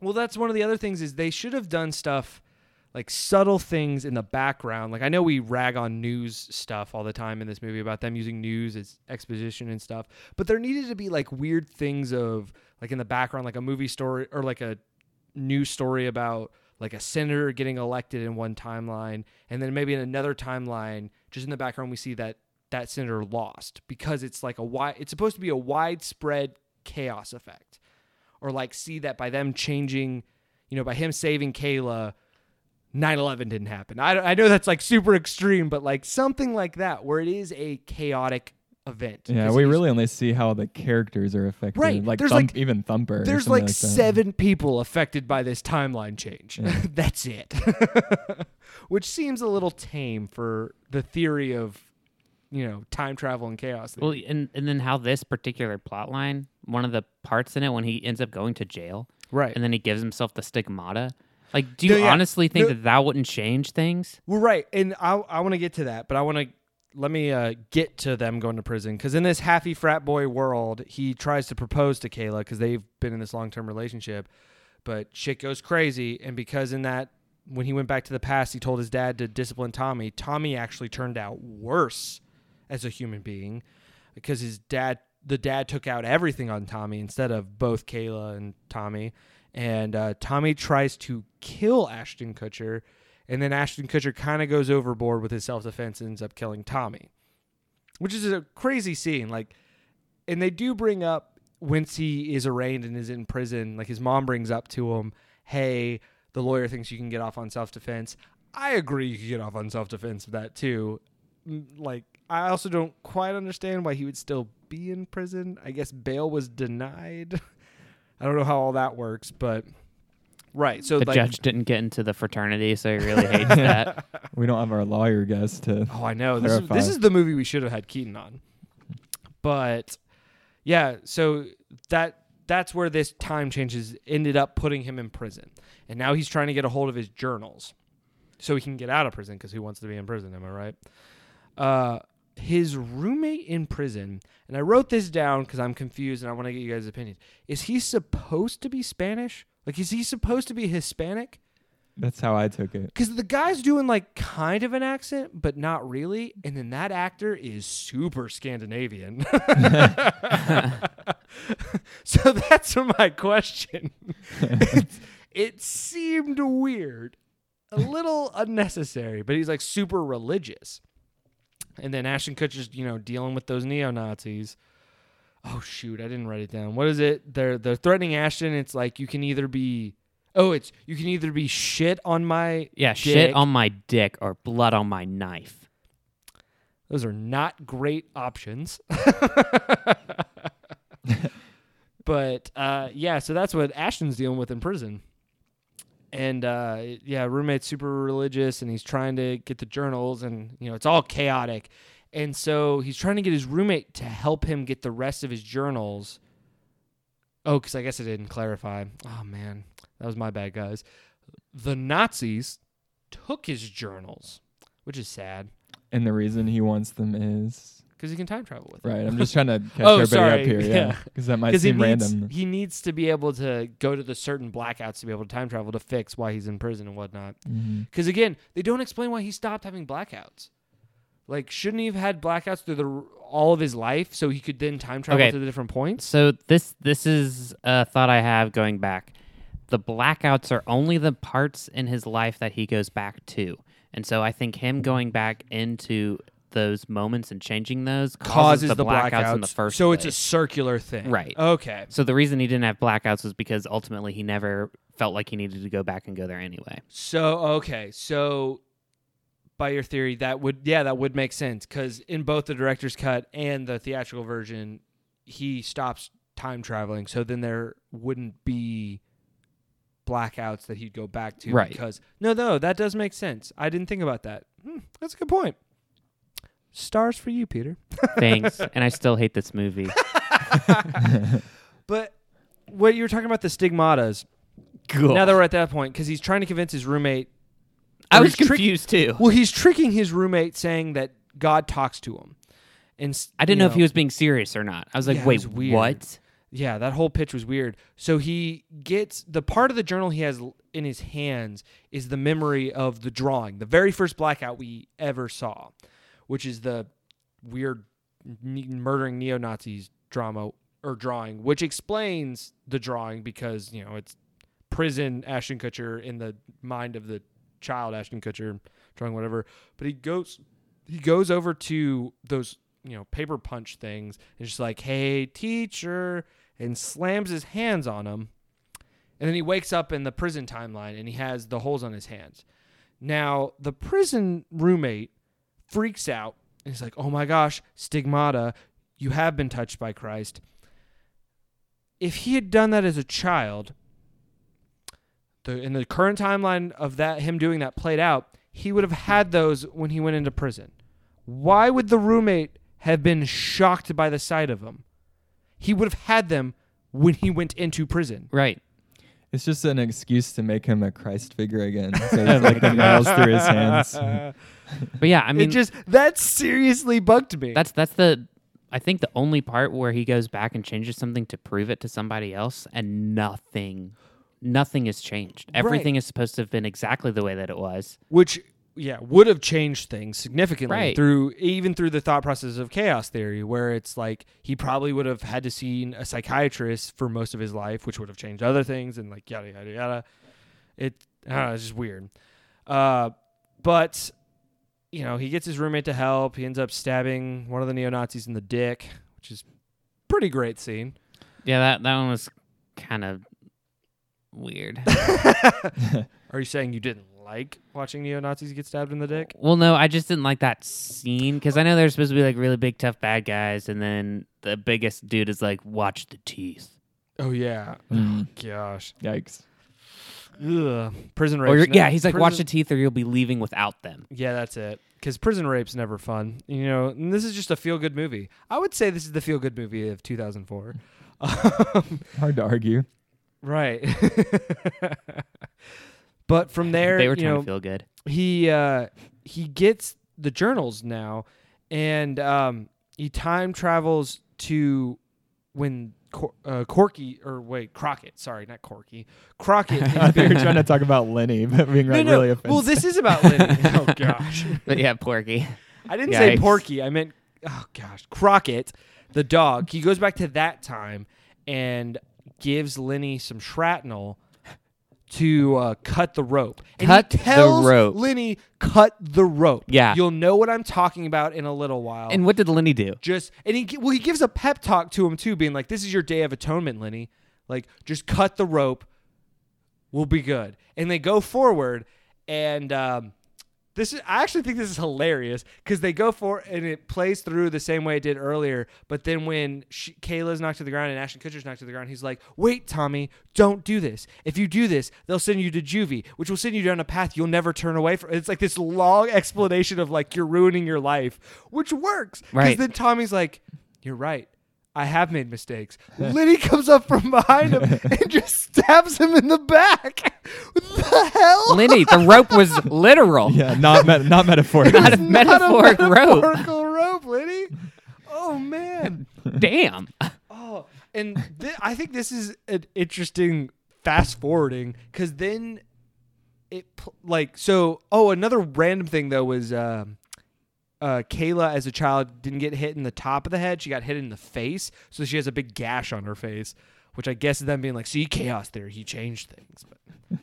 Well, that's one of the other things is they should have done stuff like subtle things in the background. Like I know we rag on news stuff all the time in this movie about them using news as exposition and stuff, but there needed to be like weird things of like in the background, like a movie story or like a news story about like a senator getting elected in one timeline, and then maybe in another timeline, just in the background, we see that that senator lost because it's like a wide. It's supposed to be a widespread chaos effect, or like see that by them changing, you know, by him saving Kayla 9/11 didn't happen. I, I know that's like super extreme, but like something like that where it is a chaotic event. yeah we really only see how the characters are affected. Right, Like, there's, Thump, like- even Thumper. There's something like, seven people affected by this timeline change. Yeah. that's it. Which seems a little tame for the theory of, you know, time travel and chaos. Well, and and then how this particular plot line, one of the parts in it when he ends up going to jail, right. and then he gives himself the stigmata. Like, do you No, yeah. honestly think No. that that wouldn't change things? Well, right, and I I want to get to that, but I want to let me uh, get to them going to prison because in this happy frat boy world, he tries to propose to Kayla because they've been in this long term relationship, but shit goes crazy, and because in that when he went back to the past, he told his dad to discipline Tommy. Tommy actually turned out worse as a human being because his dad the dad took out everything on Tommy instead of both Kayla and Tommy. And uh, Tommy tries to kill Ashton Kutcher, and then Ashton Kutcher kind of goes overboard with his self defense and ends up killing Tommy, which is a crazy scene. Like, and they do bring up once he is arraigned and is in prison, like his mom brings up to him, "Hey, the lawyer thinks you can get off on self defense." I agree, you can get off on self defense of that too. Like, I also don't quite understand why he would still be in prison. I guess bail was denied. I don't know how all that works, but right. So the like, judge didn't get into the fraternity, so he really hates that. We don't have our lawyer guest to. Oh, I know. This is, this is the movie we should have had Keaton on. But yeah, so that that's where this time changes ended up putting him in prison. And now he's trying to get a hold of his journals so he can get out of prison because who wants to be in prison, am I right? Uh his roommate in prison, and I wrote this down because I'm confused and I want to get you guys' opinion. Is he supposed to be Spanish? Like, is he supposed to be Hispanic? That's how I took it. Because the guy's doing like kind of an accent, but not really. And then that actor is super Scandinavian. so that's my question. It seemed weird, a little unnecessary, but he's like super religious. And then Ashton Kutcher's, you know, dealing with those neo Nazis. Oh shoot, I didn't write it down. What is it? They're they're threatening Ashton. It's like you can either be Oh, it's you can either be shit on my Yeah, dick. shit on my dick or blood on my knife. Those are not great options. but uh, yeah, so that's what Ashton's dealing with in prison. And uh, yeah, roommate's super religious, and he's trying to get the journals, and you know it's all chaotic. And so he's trying to get his roommate to help him get the rest of his journals. Oh, because I guess I didn't clarify. Oh man, that was my bad, guys. The Nazis took his journals, which is sad And the reason he wants them is because he can time travel with them. right. I'm just trying to catch Oh, everybody sorry. up here, Yeah. yeah, because that might Because he seem needs random. he needs to be able to go to the certain blackouts to be able to time travel to fix why he's in prison and whatnot. Mm-hmm. Because again, they don't explain why he stopped having blackouts. Like, shouldn't he have had blackouts through the all of his life so he could then time travel Okay. to the different points? So this this is a thought I have going back. The blackouts are only the parts in his life that he goes back to. And so I think him going back into those moments and changing those causes, the, blackouts, in the first so it's a circular thing, Right. Okay. So the reason he didn't have blackouts was because ultimately he never felt like he needed to go back and go there anyway. So okay, so by your theory, that would yeah, that would make sense because in both the director's cut and the theatrical version, he stops time traveling. So then there wouldn't be blackouts that he'd go back to. Right. Because no, no, that does make sense. I didn't think about that. Hmm, that's a good point. Stars for you, Peter. Thanks. and I still hate this movie. But what you were talking about the stigmatas. Now that we're at that point, because he's trying to convince his roommate. I was trick- confused too. Well, he's tricking his roommate, saying that God talks to him. And I didn't you know if he was being serious or not. I was like, Yeah, wait, was what? yeah, that whole pitch was weird. So he gets the part of the journal he has in his hands is the memory of the drawing, the very first blackout we ever saw, which is the weird murdering neo Nazis drama or drawing, which explains the drawing because you know it's prison Ashton Kutcher in the mind of the child Ashton Kutcher drawing whatever. But he goes he goes over to those you know paper punch things and just like hey teacher and slams his hands on them and then he wakes up in the prison timeline and he has the holes on his hands now the prison roommate freaks out and he's like oh my gosh stigmata you have been touched by christ if he had done that as a child the in the current timeline of that him doing that played out he would have had those when he went into prison why would the roommate have been shocked by the sight of them? He would have had them when he went into prison. Right. It's just an excuse to make him a Christ figure again. So it's like the nails through his hands. But yeah, I mean, it just that seriously bugged me. that's that's the I think the only part where he goes back and changes something to prove it to somebody else, and nothing, nothing has changed. Everything is supposed to have been exactly the way that it was. which yeah would have changed things significantly Right. through even through the thought process of chaos theory where it's like he probably would have had to see a psychiatrist for most of his life which would have changed other things and like yada yada yada it I don't know, it's just weird uh but you know he gets his roommate to help he ends up stabbing one of the neo-nazis in the dick which is pretty great scene Yeah, that that one was kind of weird. are you saying you didn't like watching neo-nazis get stabbed in the dick well, no, I just didn't like that scene because I know they're supposed to be like really big, tough bad guys, and then the biggest dude is like, "Watch the teeth." oh yeah Mm. gosh Yikes. Ugh. prison Or rape you're, yeah, he's like, "Watch the teeth, or you'll be leaving without them." Yeah, that's it. Because prison rape's never fun, you know. And this is just a feel-good movie. I would say this is the feel-good movie of 2004. Um, Hard to argue. right. but from there, they were you trying know, to feel good. he uh, he gets the journals now, and um, he time travels to when Cor- uh, Corky or wait Crockett, sorry, not Corky, Crockett. I is thought you were trying to talk about Lenny, but being like really offensive. Well, this is about Lenny. oh gosh. But yeah, Porky. I didn't say Porky. I meant oh gosh, Crockett, the dog. He goes back to that time and gives Lenny some shrapnel to uh, cut the rope. And Cut he the rope. Lenny, cut the rope. Yeah. you'll know what I'm talking about in a little while. And what did Lenny do? just and he well he gives a pep talk to him too, being like, "This is your day of atonement, Lenny. Like, just cut the rope. We'll be good." And they go forward, and um, this is I actually think this is hilarious because they go for and it plays through the same way it did earlier. But then when she, Kayla's knocked to the ground and Ashton Kutcher's knocked to the ground, he's like, "Wait, Tommy, don't do this. If you do this, they'll send you to juvie, which will send you down a path you'll never turn away from." It's like this long explanation of like you're ruining your life, which works. Because Right. then Tommy's like, "You're right." I have made mistakes. Liddy comes up from behind him and just stabs him in the back. What the hell? Liddy, the rope was literal. yeah, not met- not metaphorical. Not a Not a metaphoric rope. metaphorical rope, Liddy. Oh man. Damn. Oh, and thi- I think this is an interesting fast forwarding because then it pl- like so. Oh, another random thing though was um, uh, Kayla as a child didn't get hit in the top of the head; she got hit in the face, so she has a big gash on her face, which I guess is them being like, "See, chaos theory, he changed things."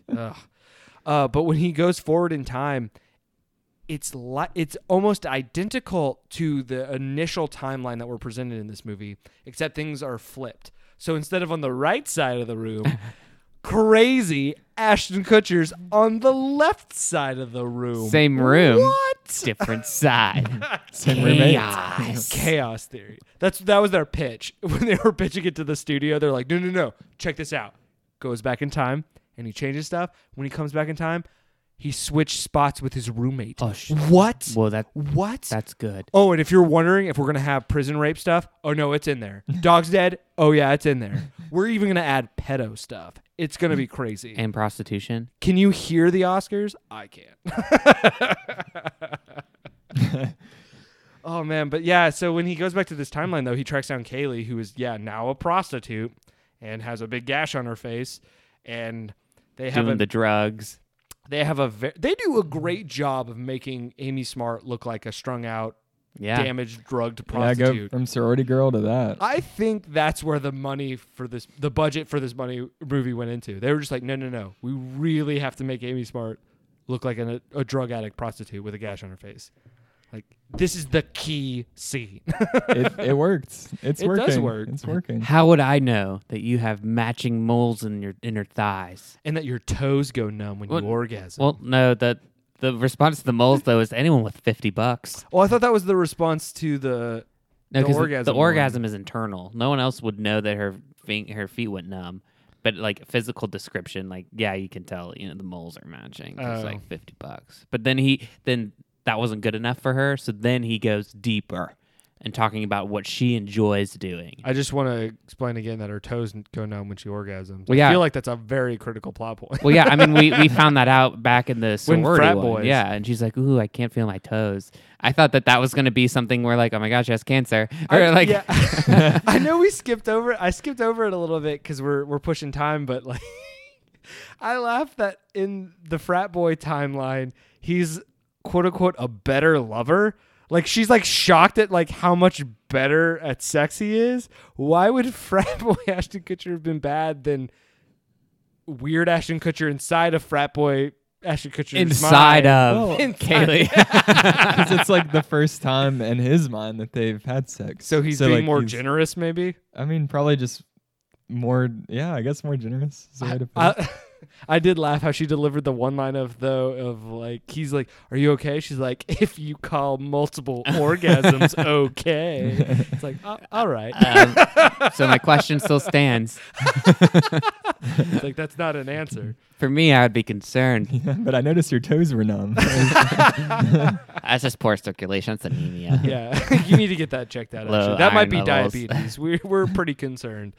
But. Uh, but when he goes forward in time, it's li- it's almost identical to the initial timeline that were presented in this movie, except things are flipped. So instead of on the right side of the room, crazy Ashton Kutcher's on the left side of the room. Same room. What? Different side. Same roommate. Chaos. Chaos theory. That's that was their pitch when they were pitching it to the studio. They're like, no, no, no. Check this out. Goes back in time and he changes stuff. When he comes back in time, he switched spots with his roommate. Oh, sh- what? Well, that What? that's good. Oh, and if you're wondering if we're gonna have prison rape stuff, oh no, it's in there. Dog's dead. Oh yeah, it's in there. We're even gonna add pedo stuff. It's gonna be crazy. And prostitution. Can you hear the Oscars? I can't. oh man, but yeah. So when he goes back to this timeline, though, he tracks down Kayleigh, who is yeah now a prostitute and has a big gash on her face, and they have Doing a, the drugs. they have a ve- they do a great job of making Amy Smart look like a strung out, Yeah. damaged, drugged prostitute. Yeah, go from sorority girl to that. I think that's where the money for this, the budget for this money movie went into. They were just like, no, no, no, we really have to make Amy Smart look like an, a drug addict prostitute with a gash on her face. Like this is the key scene. it, it worked. It's It working. does work. It's working. How would I know that you have matching moles in your inner thighs? and that your toes go numb when Well- you orgasm. Well, no, the the response to the moles though is anyone with fifty bucks. well, I thought that was the response to the. No, The because the, orgasm the orgasm is internal. No one else would know that her feet, her feet went numb. But like physical description, like yeah, you can tell. You know the moles are matching. It's Oh. like fifty bucks. But then he then that wasn't good enough for her. So then he goes deeper and talking about what she enjoys doing. I just want to explain again that her toes go numb when she orgasms. Well, I feel like that's a very critical plot point. Well, yeah, I mean, we, we found that out back in the When sorority frat one. boys. Yeah, and she's like, "Ooh, I can't feel my toes." I thought that that was going to be something where, like, "Oh my gosh, she has cancer," or I, like, yeah. I know we skipped over. I skipped over it a little bit because we're we're pushing time, but like, I laugh that in the frat boy timeline, he's quote unquote a better lover. Like she's like shocked at like how much better at sex he is. Why would frat boy Ashton Kutcher have been bad than weird Ashton Kutcher inside of frat boy Ashton Kutcher inside mind? of Well, Kayleigh. Because it's like the first time in his mind that they've had sex. So he's being like, more he's- generous, maybe. I mean, probably just more. Yeah, I guess more generous. Is the way to put it. I, I did laugh how she delivered the one line of though of like he's like, "Are you okay?" She's like, "If you call multiple orgasms okay," it's like, "Oh, all right." um, so my question still stands. It's like that's not an answer. For me, I would be concerned. Yeah, but I noticed your toes were numb. That's just poor circulation. That's anemia. Yeah, you need to get that checked out. Low Actually, that might be levels. diabetes. We're we're pretty concerned.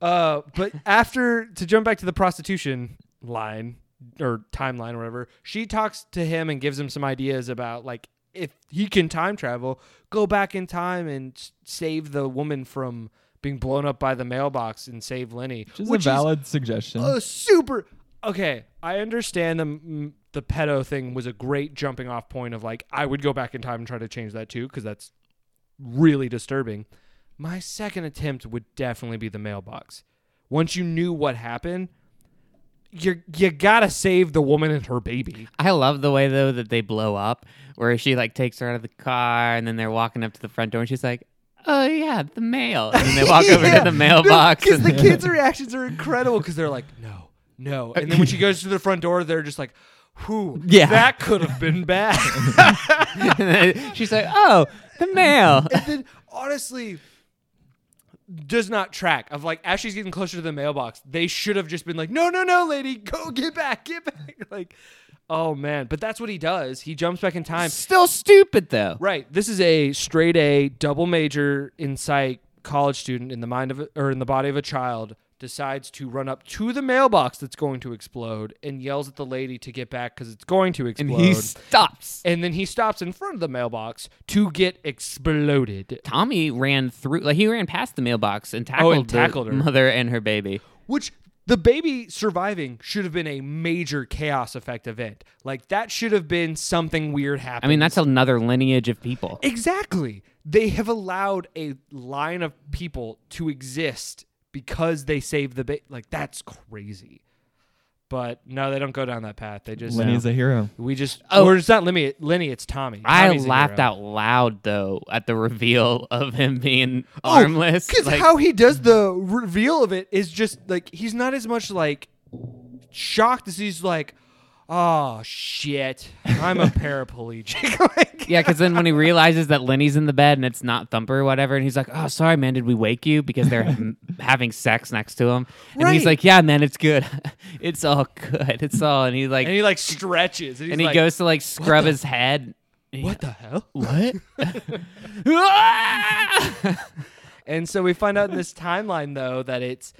Uh, but after to jump back to the prostitution line or timeline or whatever, she talks to him and gives him some ideas about like if he can time travel, go back in time and save the woman from being blown up by the mailbox and save Lenny, Which is which a valid suggestion. a super okay i understand the mm, the pedo thing was a great jumping off point of like i would go back in time and try to change that too because that's really disturbing my second attempt would definitely be the mailbox once you knew what happened you you gotta save the woman and her baby I love the way though that they blow up, where she like takes her out of the car, and then they're walking up to the front door, and she's like, "Oh yeah, the mail," and then they walk over Yeah. to the mailbox. because the kids reactions are incredible because they're like no no and then when she goes to the front door they're just like whew Yeah. that could have been bad she's like, "Oh, the mail." and then honestly does not track of like as she's getting closer to the mailbox they should have just been like no no no lady go get back get back. Like oh man. But that's what he does. He jumps back in time. Still stupid though. right. This is a straight a double major in psych college student in the mind of a, or in the body of a child decides to run up to the mailbox that's going to explode and yells at the lady to get back because it's going to explode. And he stops. and then he stops in front of the mailbox to get exploded Tommy ran through, like he ran past the mailbox and tackled, Oh, and tackled the her. mother and her baby. Which the baby surviving should have been a major chaos effect event. Like that should have been something weird happening. I mean, that's another lineage of people. exactly. They have allowed a line of people to exist because they saved the baby. Like that's crazy. But no, they don't go down that path. They just Lenny's a hero. we just Oh. or it's not Lenny. Lenny, it's Tommy. I Tommy's a laughed hero. out loud though at the reveal of him being Oh, armless. Because like, how he does the reveal of it is just like he's not as much like shocked as he's like, oh shit, I'm a paraplegic. like, yeah, because then when he realizes that Lenny's in the bed and it's not Thumper or whatever, and he's like, "Oh, sorry, man, did we wake you?" Because they're m- having sex next to him, and he's Right. like, "Yeah, man, it's good. it's all good. It's all." And he like, and he like stretches, and, he's and he like, goes to like scrub his head. "What the hell?" What? And so we find out in this timeline though that it's,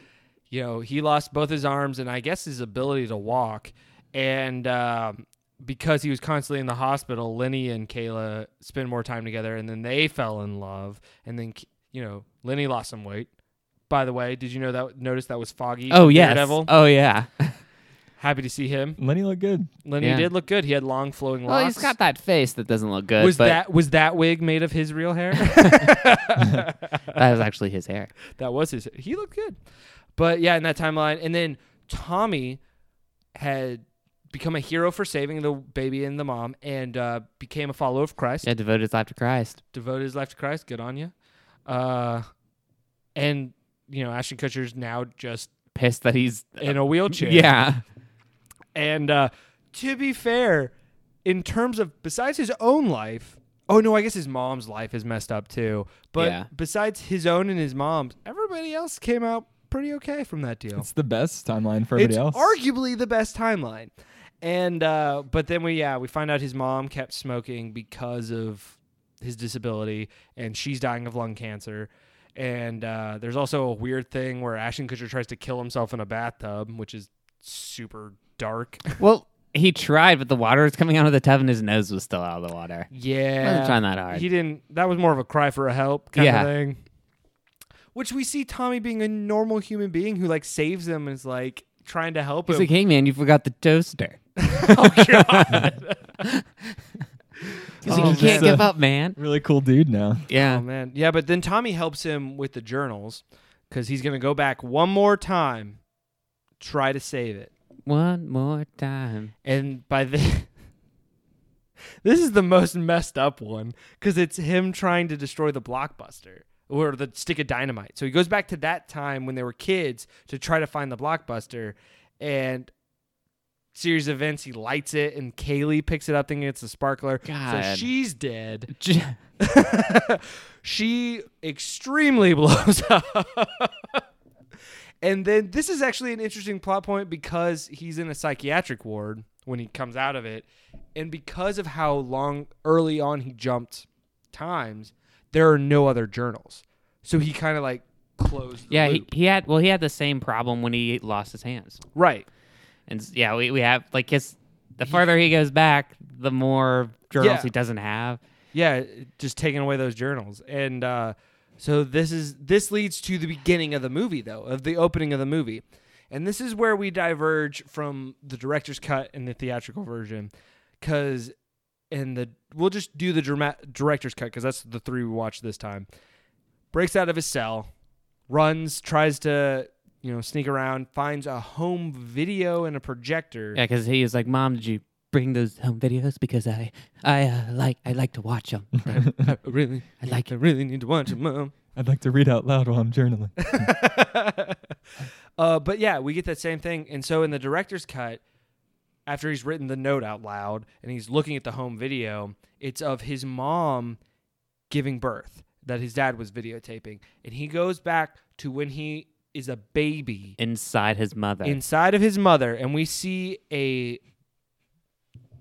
you know, he lost both his arms and I guess his ability to walk, and um, because he was constantly in the hospital, Lenny and Kayla spend more time together, and then they fell in love. And then you know, Lenny lost some weight. By the way, did you know that? Notice that was Foggy. Oh from yes. Daredevil. Oh yeah. Happy to see him. Lenny looked good. Lenny Yeah. did look good. He had long flowing locks. well, he's got that face that doesn't look good. was but that was that wig made of his real hair? that was actually his hair. that was his. He looked good, but yeah, in that timeline, and then Tommy had become a hero for saving the baby and the mom, and uh, became a follower of Christ. Yeah, devoted his life to Christ. Devoted his life to Christ. Good on you. Uh, and you know, Ashton Kutcher's now just Pissed that he's in a wheelchair. yeah. And uh, to be fair, in terms of besides his own life, oh no, I guess his mom's life is messed up too. But Yeah. besides his own and his mom's, everybody else came out pretty okay from that deal. It's the best timeline for everybody it's else. arguably the best timeline. And uh, but then we yeah we find out his mom kept smoking because of his disability, and she's dying of lung cancer. And uh, there's also a weird thing where Ashton Kutcher tries to kill himself in a bathtub, which is super dark. Well, he tried, but the water was coming out of the tub, and his nose was still out of the water. Yeah, Wasn't trying that hard. He didn't. That was more of a cry for a help kind Yeah. of thing. Which we see Tommy being a normal human being who like saves him and is like trying to help He's him. like, "Hey, man, you forgot the toaster." oh god. He's Oh, like, "You can't give up, man." really cool dude now. Yeah. Oh man, yeah, but then Tommy helps him with the journals because he's gonna go back one more time, try to save it, One more time. and by the this is the most messed up one because it's him trying to destroy the blockbuster or the stick of dynamite. So he goes back to that time when they were kids to try to find the blockbuster, and series of events he lights it and Kayleigh picks it up thinking it's a sparkler. So God. she's dead. She extremely blows up. and then this is actually an interesting plot point because he's in a psychiatric ward when he comes out of it. And because of how long early on he jumped times, there are no other journals. So he kind of like closed the Yeah, he, loop. he had well, he had the same problem when he lost his hands. right. And s- yeah, we, we have like his the farther he goes back, the more journals Yeah. he doesn't have. Yeah, just taking away those journals. And uh, so this is this leads to the beginning of the movie though, of the opening of the movie. And this is where we diverge from the director's cut and the theatrical version cuz in the we'll just do the drama- director's cut cuz that's the three we watched this time. Breaks out of his cell, runs, tries to, you know, sneak around, finds a home video and a projector. Yeah, because he is like, "Mom, did you bring those home videos? Because I I uh, like I like to watch them. I really I like I really need to watch them, mom. I'd like to read out loud while I'm journaling. uh, but yeah, we get that same thing. And so in the director's cut, after he's written the note out loud and he's looking at the home video, it's of his mom giving birth that his dad was videotaping. And he goes back to when he is a baby inside his mother. inside of his mother and we see a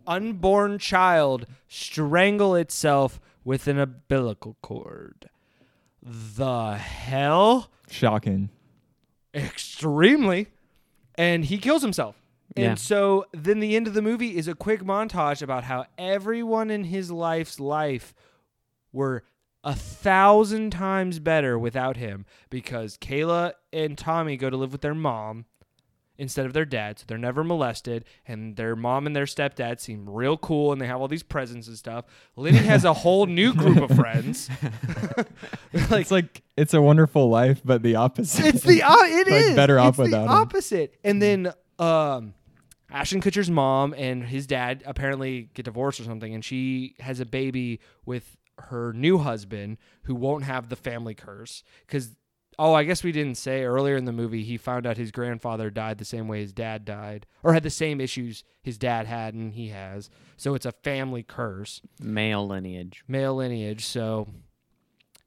unborn child strangle itself with an umbilical cord. The hell? Shocking. extremely and he kills himself Yeah. and so then the end of the movie is a quick montage about how everyone in his life's life were a thousand times better without him because Kayla and Tommy go to live with their mom instead of their dad so they're never molested and their mom and their stepdad seem real cool and they have all these presents and stuff Lenny has a whole new group of friends like it's like it's a wonderful life, but the opposite. it's the uh, it Like, is better off it's the without him. opposite. And then um, Ashton Kutcher's mom and his dad apparently get divorced or something, and she has a baby with her new husband who won't have the family curse because. Oh, I guess we didn't say earlier in the movie he found out his grandfather died the same way his dad died, or had the same issues his dad had and he has. So it's a family curse male lineage. male lineage. So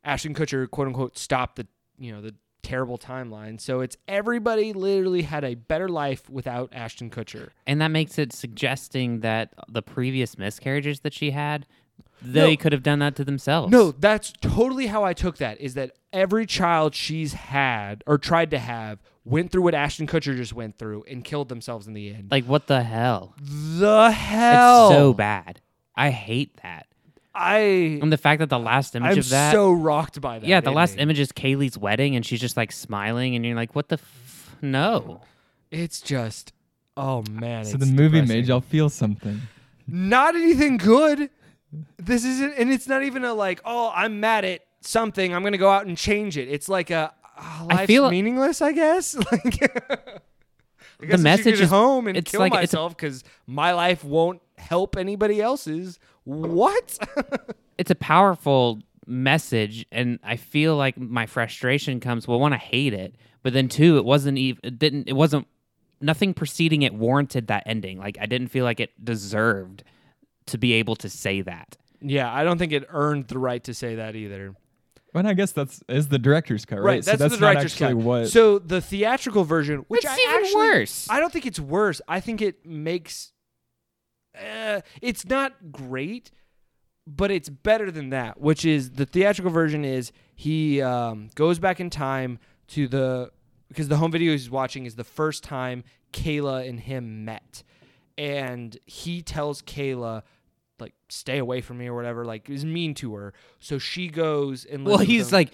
Ashton Kutcher, quote unquote, stopped the you know the terrible timeline. So it's everybody literally had a better life without Ashton Kutcher. And that makes it suggesting that the previous miscarriages that she had, they No. could have done that to themselves. No, that's totally how I took that. Is that every child she's had or tried to have went through what Ashton Kutcher just went through and killed themselves in the end. Like what the hell? the hell, It's so bad. I hate that. I And the fact that the last image I'm of that so rocked by that. Yeah, the last ending. image is Kayleigh's wedding and she's just like smiling and you're like, What the f- no. It's just, oh man. So the it's movie depressing. made y'all feel something. not anything good. This isn't, and it's not even a like, oh, I'm mad at something. I'm gonna go out and change it. It's like a oh, I feel- meaningless. I guess. Like, I guess I message is- home and it's kill like- myself because my life won't help anybody else's. What? It's a powerful message and I feel like my frustration comes well one I hate it, but then two, it wasn't even it didn't it wasn't nothing preceding it warranted that ending. Like I didn't feel like it deserved to be able to say that. yeah, I don't think it earned the right to say that either. But I guess that's is the director's cut, right? Right, so that's, that's the not director's actually cut. what. So the theatrical version, which It's I even actually, worse. I don't think it's worse. I think it makes. Uh, it's not great, but it's better than that. Which is the theatrical version is he um, goes back in time to the because the home video he's watching is the first time Kayla and him met, and he tells Kayla like stay away from me or whatever like is mean to her so she goes and Well, he's like,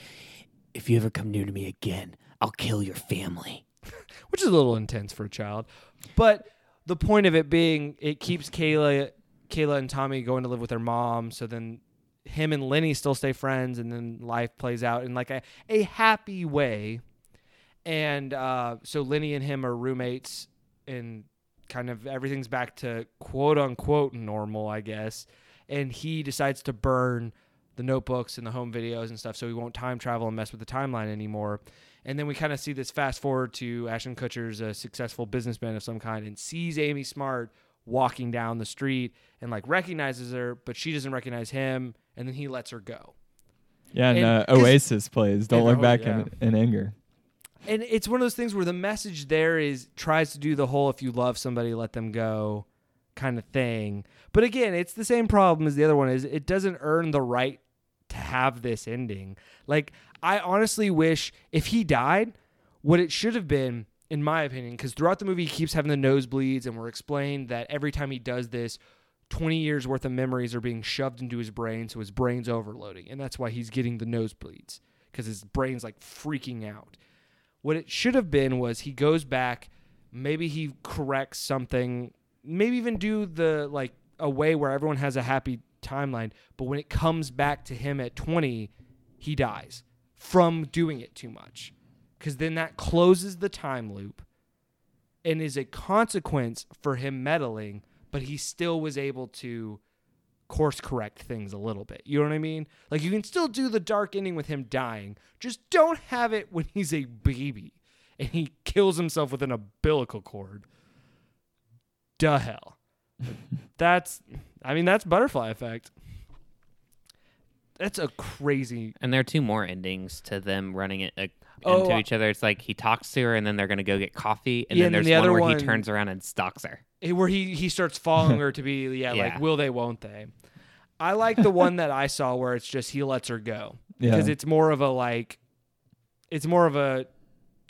if you ever come near to me again, I'll kill your family. which is a little intense for a child. But the point of it being, it keeps Kayla, Kayla and Tommy going to live with their mom. So then him and Lenny still stay friends, and then life plays out in like a, a happy way. And uh, so Lenny and him are roommates, and kind of everything's back to quote unquote normal, I guess. And he decides to burn the notebooks and the home videos and stuff so he won't time travel and mess with the timeline anymore. And then we kind of see this fast forward to Ashton Kutcher's a successful businessman of some kind and sees Amy Smart walking down the street and like recognizes her, but she doesn't recognize him. And then he lets her go. yeah, and, and uh, Oasis plays. Don't look oh, back yeah. in, in anger. And it's one of those things where the message there is tries to do the whole if you love somebody, let them go kind of thing. But again, it's the same problem as the other one is it doesn't earn the right to have this ending. Like I honestly wish if he died, what it should have been in my opinion, because throughout the movie he keeps having the nosebleeds and we're explained that every time he does this, 20 years worth of memories are being shoved into his brain, so his brain's overloading. And that's why he's getting the nosebleeds, because his brain's like freaking out. What it should have been was he goes back, maybe he corrects something, maybe even do the like a way where everyone has a happy timeline, but when it comes back to him at 20, he dies from doing it too much. Cuz then that closes the time loop and is a consequence for him meddling, but he still was able to course correct things a little bit. You know what I mean? Like you can still do the dark ending with him dying. Just don't have it when he's a baby and he kills himself with an umbilical cord. Duh hell. that's I mean that's butterfly effect. That's a crazy And there are two more endings to them running it uh, Oh, into uh, each other. It's like he talks to her, and then they're gonna go get coffee, and Yeah, then and there's the one other where one- he turns around and stalks her. where he he starts following her to be yeah, Yeah. like will they won't they. I like the one that I saw where it's just he lets her go Yeah. because it's more of a like it's more of a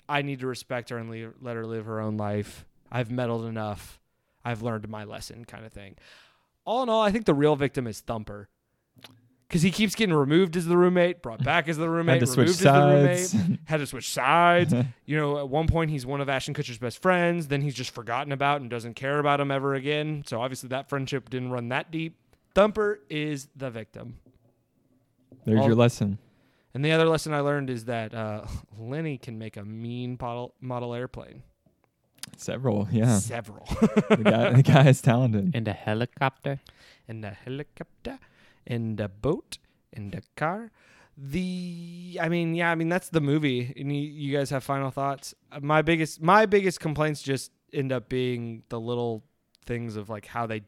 I need to respect her and leave, let her live her own life. I've meddled enough. I've learned my lesson kind of thing. All in all, I think the real victim is Thumper. Cuz he keeps getting removed as the roommate, brought back as the roommate, Had to switch removed as sides. the roommate, had to switch sides. you know, at one point he's one of Ashton Kutcher's best friends, then he's just forgotten about and doesn't care about him ever again. So obviously that friendship didn't run that deep. Thumper is the victim. There's all- your lesson. And the other lesson I learned is that uh, Lenny can make a mean model, model airplane. Several, yeah. Several. the guy, the guy is talented. And a helicopter. and a helicopter, and a boat, and a car. The, I mean, yeah, I mean that's the movie. And you, you guys have final thoughts. Uh, My biggest, my biggest complaints just end up being the little things of like how they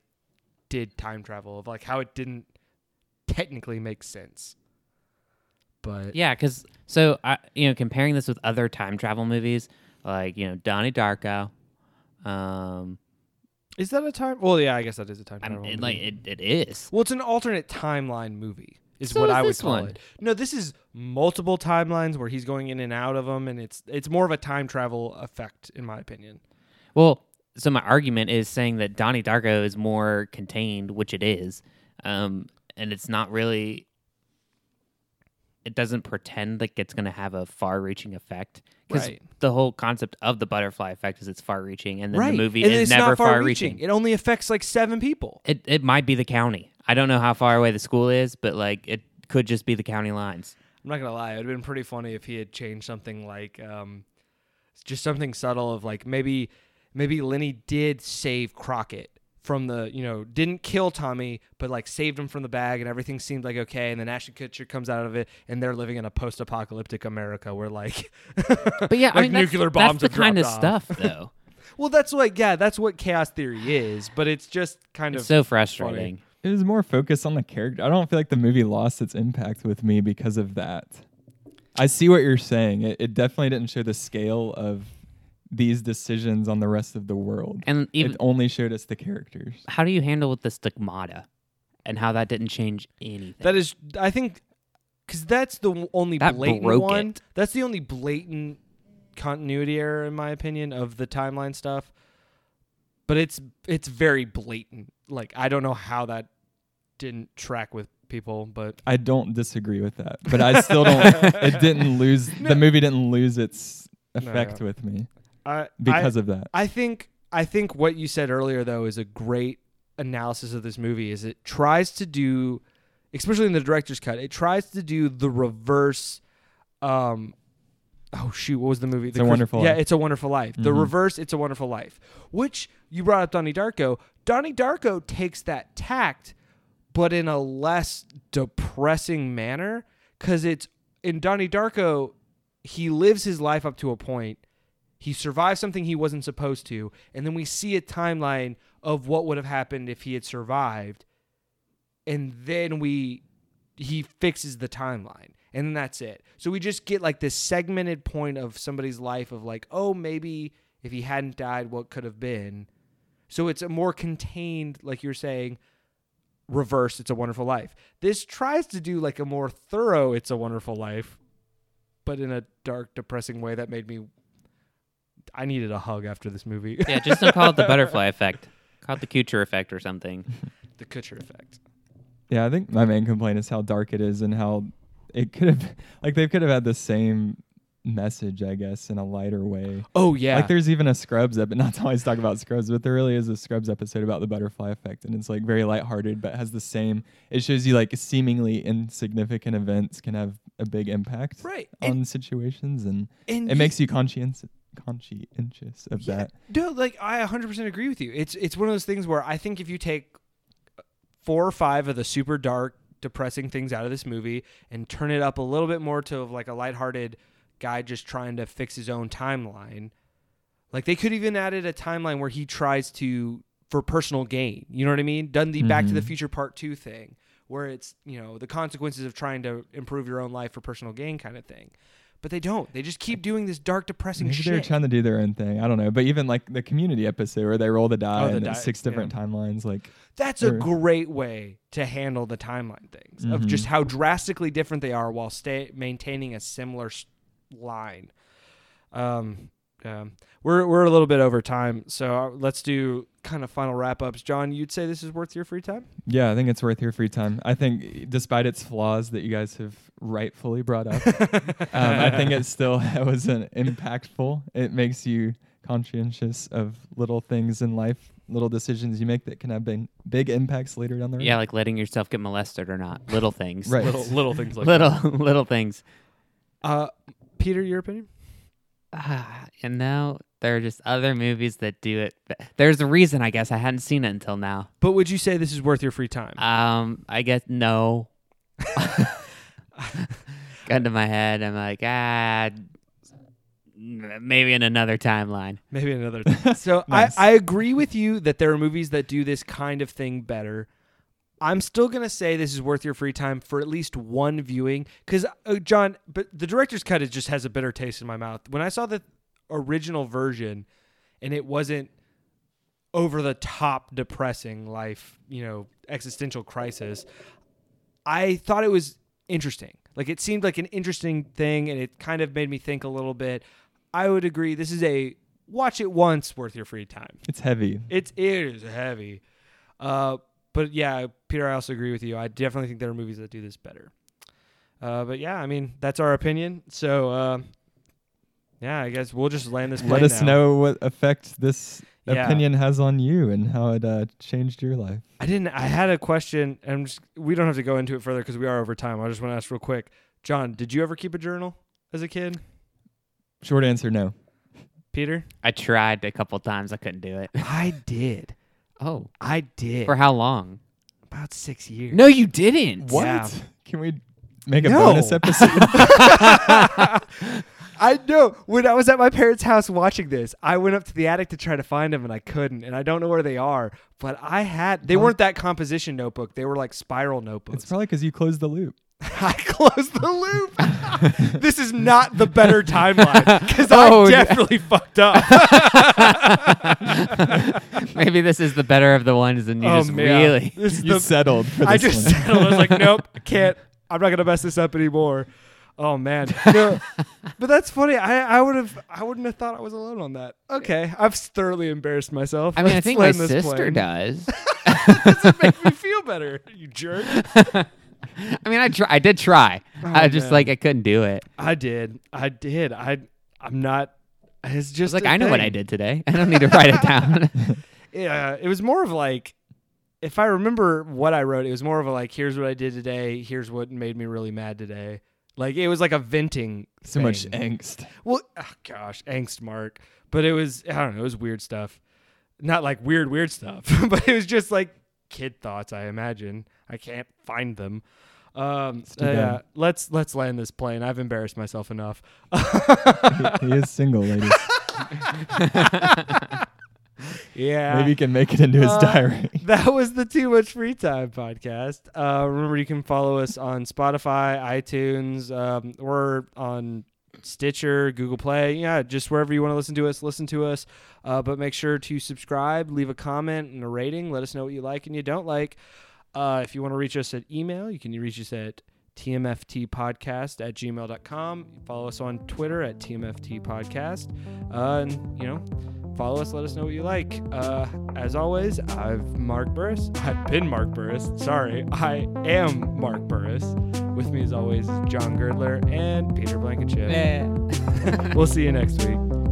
did time travel, of like how it didn't technically make sense. But Yeah, because so I, you know, comparing this with other time travel movies like you know Donnie Darko, um, is that a time? Well, yeah, I guess that is a time I travel. movie. like it, it is. well, it's an alternate timeline movie. Is So what is I would this call one. it. No, this is multiple timelines where he's going in and out of them, and it's it's more of a time travel effect, in my opinion. Well, so my argument is saying that Donnie Darko is more contained, which it is, um, and it's not really. It doesn't pretend like it's going to have a far-reaching effect because Right. the whole concept of the butterfly effect is it's far-reaching, and then right. the movie and is never far-reaching. It only affects like seven people. It it might be the county. I don't know how far away the school is, but like it could just be the county lines. I'm not gonna lie, it'd been pretty funny if he had changed something like um, just something subtle of like maybe maybe Lenny did save Crockett from the you know didn't kill Tommy but like saved him from the bag and everything seemed like okay and then Ashton Kutcher comes out of it and they're living in a post-apocalyptic America where like But yeah, I Like mean that's- nuclear bombs That's the have kind of off. stuff, though. well that's like yeah that's what chaos theory is but it's just kind it's of so frustrating. It was more focused on the character. I don't feel like the movie lost its impact with me because of that. I see what you're saying. It, it definitely didn't show the scale of these decisions on the rest of the world. And even it only showed us the characters. how do you handle with the stigmata and how that didn't change anything? That is, I think, because that's the only That blatant broke one. it. That's the only blatant continuity error, in my opinion, of the timeline stuff. But it's it's very blatant. Like I don't know how that didn't track with people, but I don't disagree with that, but I still don't. it didn't lose. No. The movie didn't lose its No, effect yeah. with me I because of that. I think I think what you said earlier though is a great analysis of this movie is it tries to do especially in the director's cut it tries to do the reverse um oh shoot what was the movie It's the a Chris- Wonderful yeah Life. it's a wonderful life the Mhm. reverse it's a wonderful life which you brought up Donnie Darko Donnie Darko takes that tact but in a less depressing manner cuz it's in Donnie Darko he lives his life up to a point he survives something he wasn't supposed to and then we see a timeline of what would have happened if he had survived and then we he fixes the timeline and then that's it. So we just get like this segmented point of somebody's life of like oh maybe if he hadn't died what could have been. So it's a more contained like you're saying reverse it's a wonderful life. This tries to do like a more thorough it's a wonderful life but in a dark depressing way that made me I needed a hug after this movie. yeah, just don't call it the butterfly effect. Call it the Kutcher effect or something. the Kutcher effect. Yeah, I think my main complaint is how dark it is and how it could have, like, they could have had the same message, I guess, in a lighter way. Oh yeah. Like, there's even a Scrubs episode. Not to always talk about Scrubs, but there really is a Scrubs episode about the butterfly effect, and it's like very lighthearted, but has the same. It shows you like seemingly insignificant events can have a big impact right. on And, situations, and and it makes you conscientious conscientious of Yeah. that. No, like I 100% agree with you. It's it's one of those things where I think if you take four or five of the super dark, depressing things out of this movie and turn it up a little bit more to like a lighthearted guy just trying to fix his own timeline. Like they could even added a timeline where he tries to for personal gain. You know what I mean? Done the Back to the Mhm. Future Part 2 thing where it's, you know, the consequences of trying to improve your own life for personal gain kind of thing. But they don't. They just keep doing this dark depressing Maybe shit. they're trying to do their own thing. I don't know. But even like the community episode where they roll the die Oh, the and it's six different yeah. timelines, like That's a great way to handle the timeline things of Mhm. just how drastically different they are while stay maintaining a similar s- line. Um, um, we're we're a little bit over time, so uh, let's do kind of final wrap ups. John, you'd say this is worth your free time? yeah, I think it's worth your free time. I think despite its flaws that you guys have rightfully brought up, um, I think it still was an impactful. It makes you conscientious of little things in life, little decisions you make that can have big, big impacts later down the road. Yeah, like letting yourself get molested or not. Little things. Right. little little things like little little things. Uh, Peter, your opinion? Ah, and now there are just other movies that do it. There's a reason, I guess. I hadn't seen it until now. But would you say this is worth your free time? Um, I guess no. Gun to my head. I'm like, ah, maybe in another timeline. Maybe another time. So Nice. I, I agree with you that there are movies that do this kind of thing better. I'm still gonna say this is worth your free time for at least one viewing, because uh, John, but the director's cut it just has a bitter taste in my mouth. When I saw the original version, and it wasn't over the top depressing life, you know, existential crisis. I thought it was interesting. Like it seemed like an interesting thing, and it kind of made me think a little bit. I would agree. This is a watch it once worth your free time. It's heavy. It's it is heavy. Uh, but yeah, Peter, I also agree with you. I definitely think there are movies that do this better. Uh, but yeah, I mean that's our opinion. So uh, yeah, I guess we'll just land this. Let us now. know what effect this Yeah. opinion has on you and how it uh, changed your life. I didn't. I had a question, and I'm just, we don't have to go into it further because we are over time. I just want to ask real quick, John, did you ever keep a journal as a kid? Short answer, no. Peter, I tried a couple times. I couldn't do it. I did. Oh, I did for how long? about six years. No, you didn't. What? Yeah. Can we make a No. bonus episode? I know. When I was at my parents' house watching this, I went up to the attic to try to find them, and I couldn't. And I don't know where they are. But I had. They Well- weren't that composition notebook. They were like spiral notebooks. it's probably because you closed the loop. I closed the loop. this is not the better timeline because Oh, I yeah. definitely fucked up. Maybe this is the better of the ones, and you oh just man, really. this is You the settled for this I just one. settled. I was like, nope, I can't. I'm not gonna mess this up anymore. Oh man, no, but that's funny. I, I would have I wouldn't have thought I was alone on that. Okay, I've thoroughly embarrassed myself. I mean, I Let's think my this sister plane. does. Doesn't make me feel better, you jerk. I mean, I try. I did try. Oh, I Oh, just man. like I couldn't do it. I did. I did. I I'm not. It's Just like I know what. I did today. I don't need to write it down. Yeah, it was more of like, if I remember what I wrote, it was more of a like, here's what I did today. Here's what made me really mad today. Like it was like a venting. so much angst. Well, oh gosh, angst mark. But it was I don't know, it was weird stuff. Not like weird weird stuff, but it was just like kid thoughts. I imagine I can't find them. Um, too uh, yeah, let's let's land this plane. I've embarrassed myself enough. he, he is single, ladies. yeah, Maybe he can make it into his Uh, diary. that was the Too Much Free Time podcast. Uh, remember, you can follow us on Spotify, iTunes. Um, we're on Stitcher, Google Play. Yeah, just wherever you want to listen to us, listen to us. Uh, but make sure to subscribe, leave a comment and a rating. Let us know what you like and you don't like. Uh, if you want to reach us at email, you can reach us at tmftpodcast at gmail.com. Follow us on Twitter at tmftpodcast. Uh, and, you know, follow us. Let us know what you like. Uh, as always, I've Mark Burris. I've been Mark Burris. Sorry, I am Mark Burris. With me, as always, is John Girdler and Peter Blankenship. Yeah. we'll see you next week.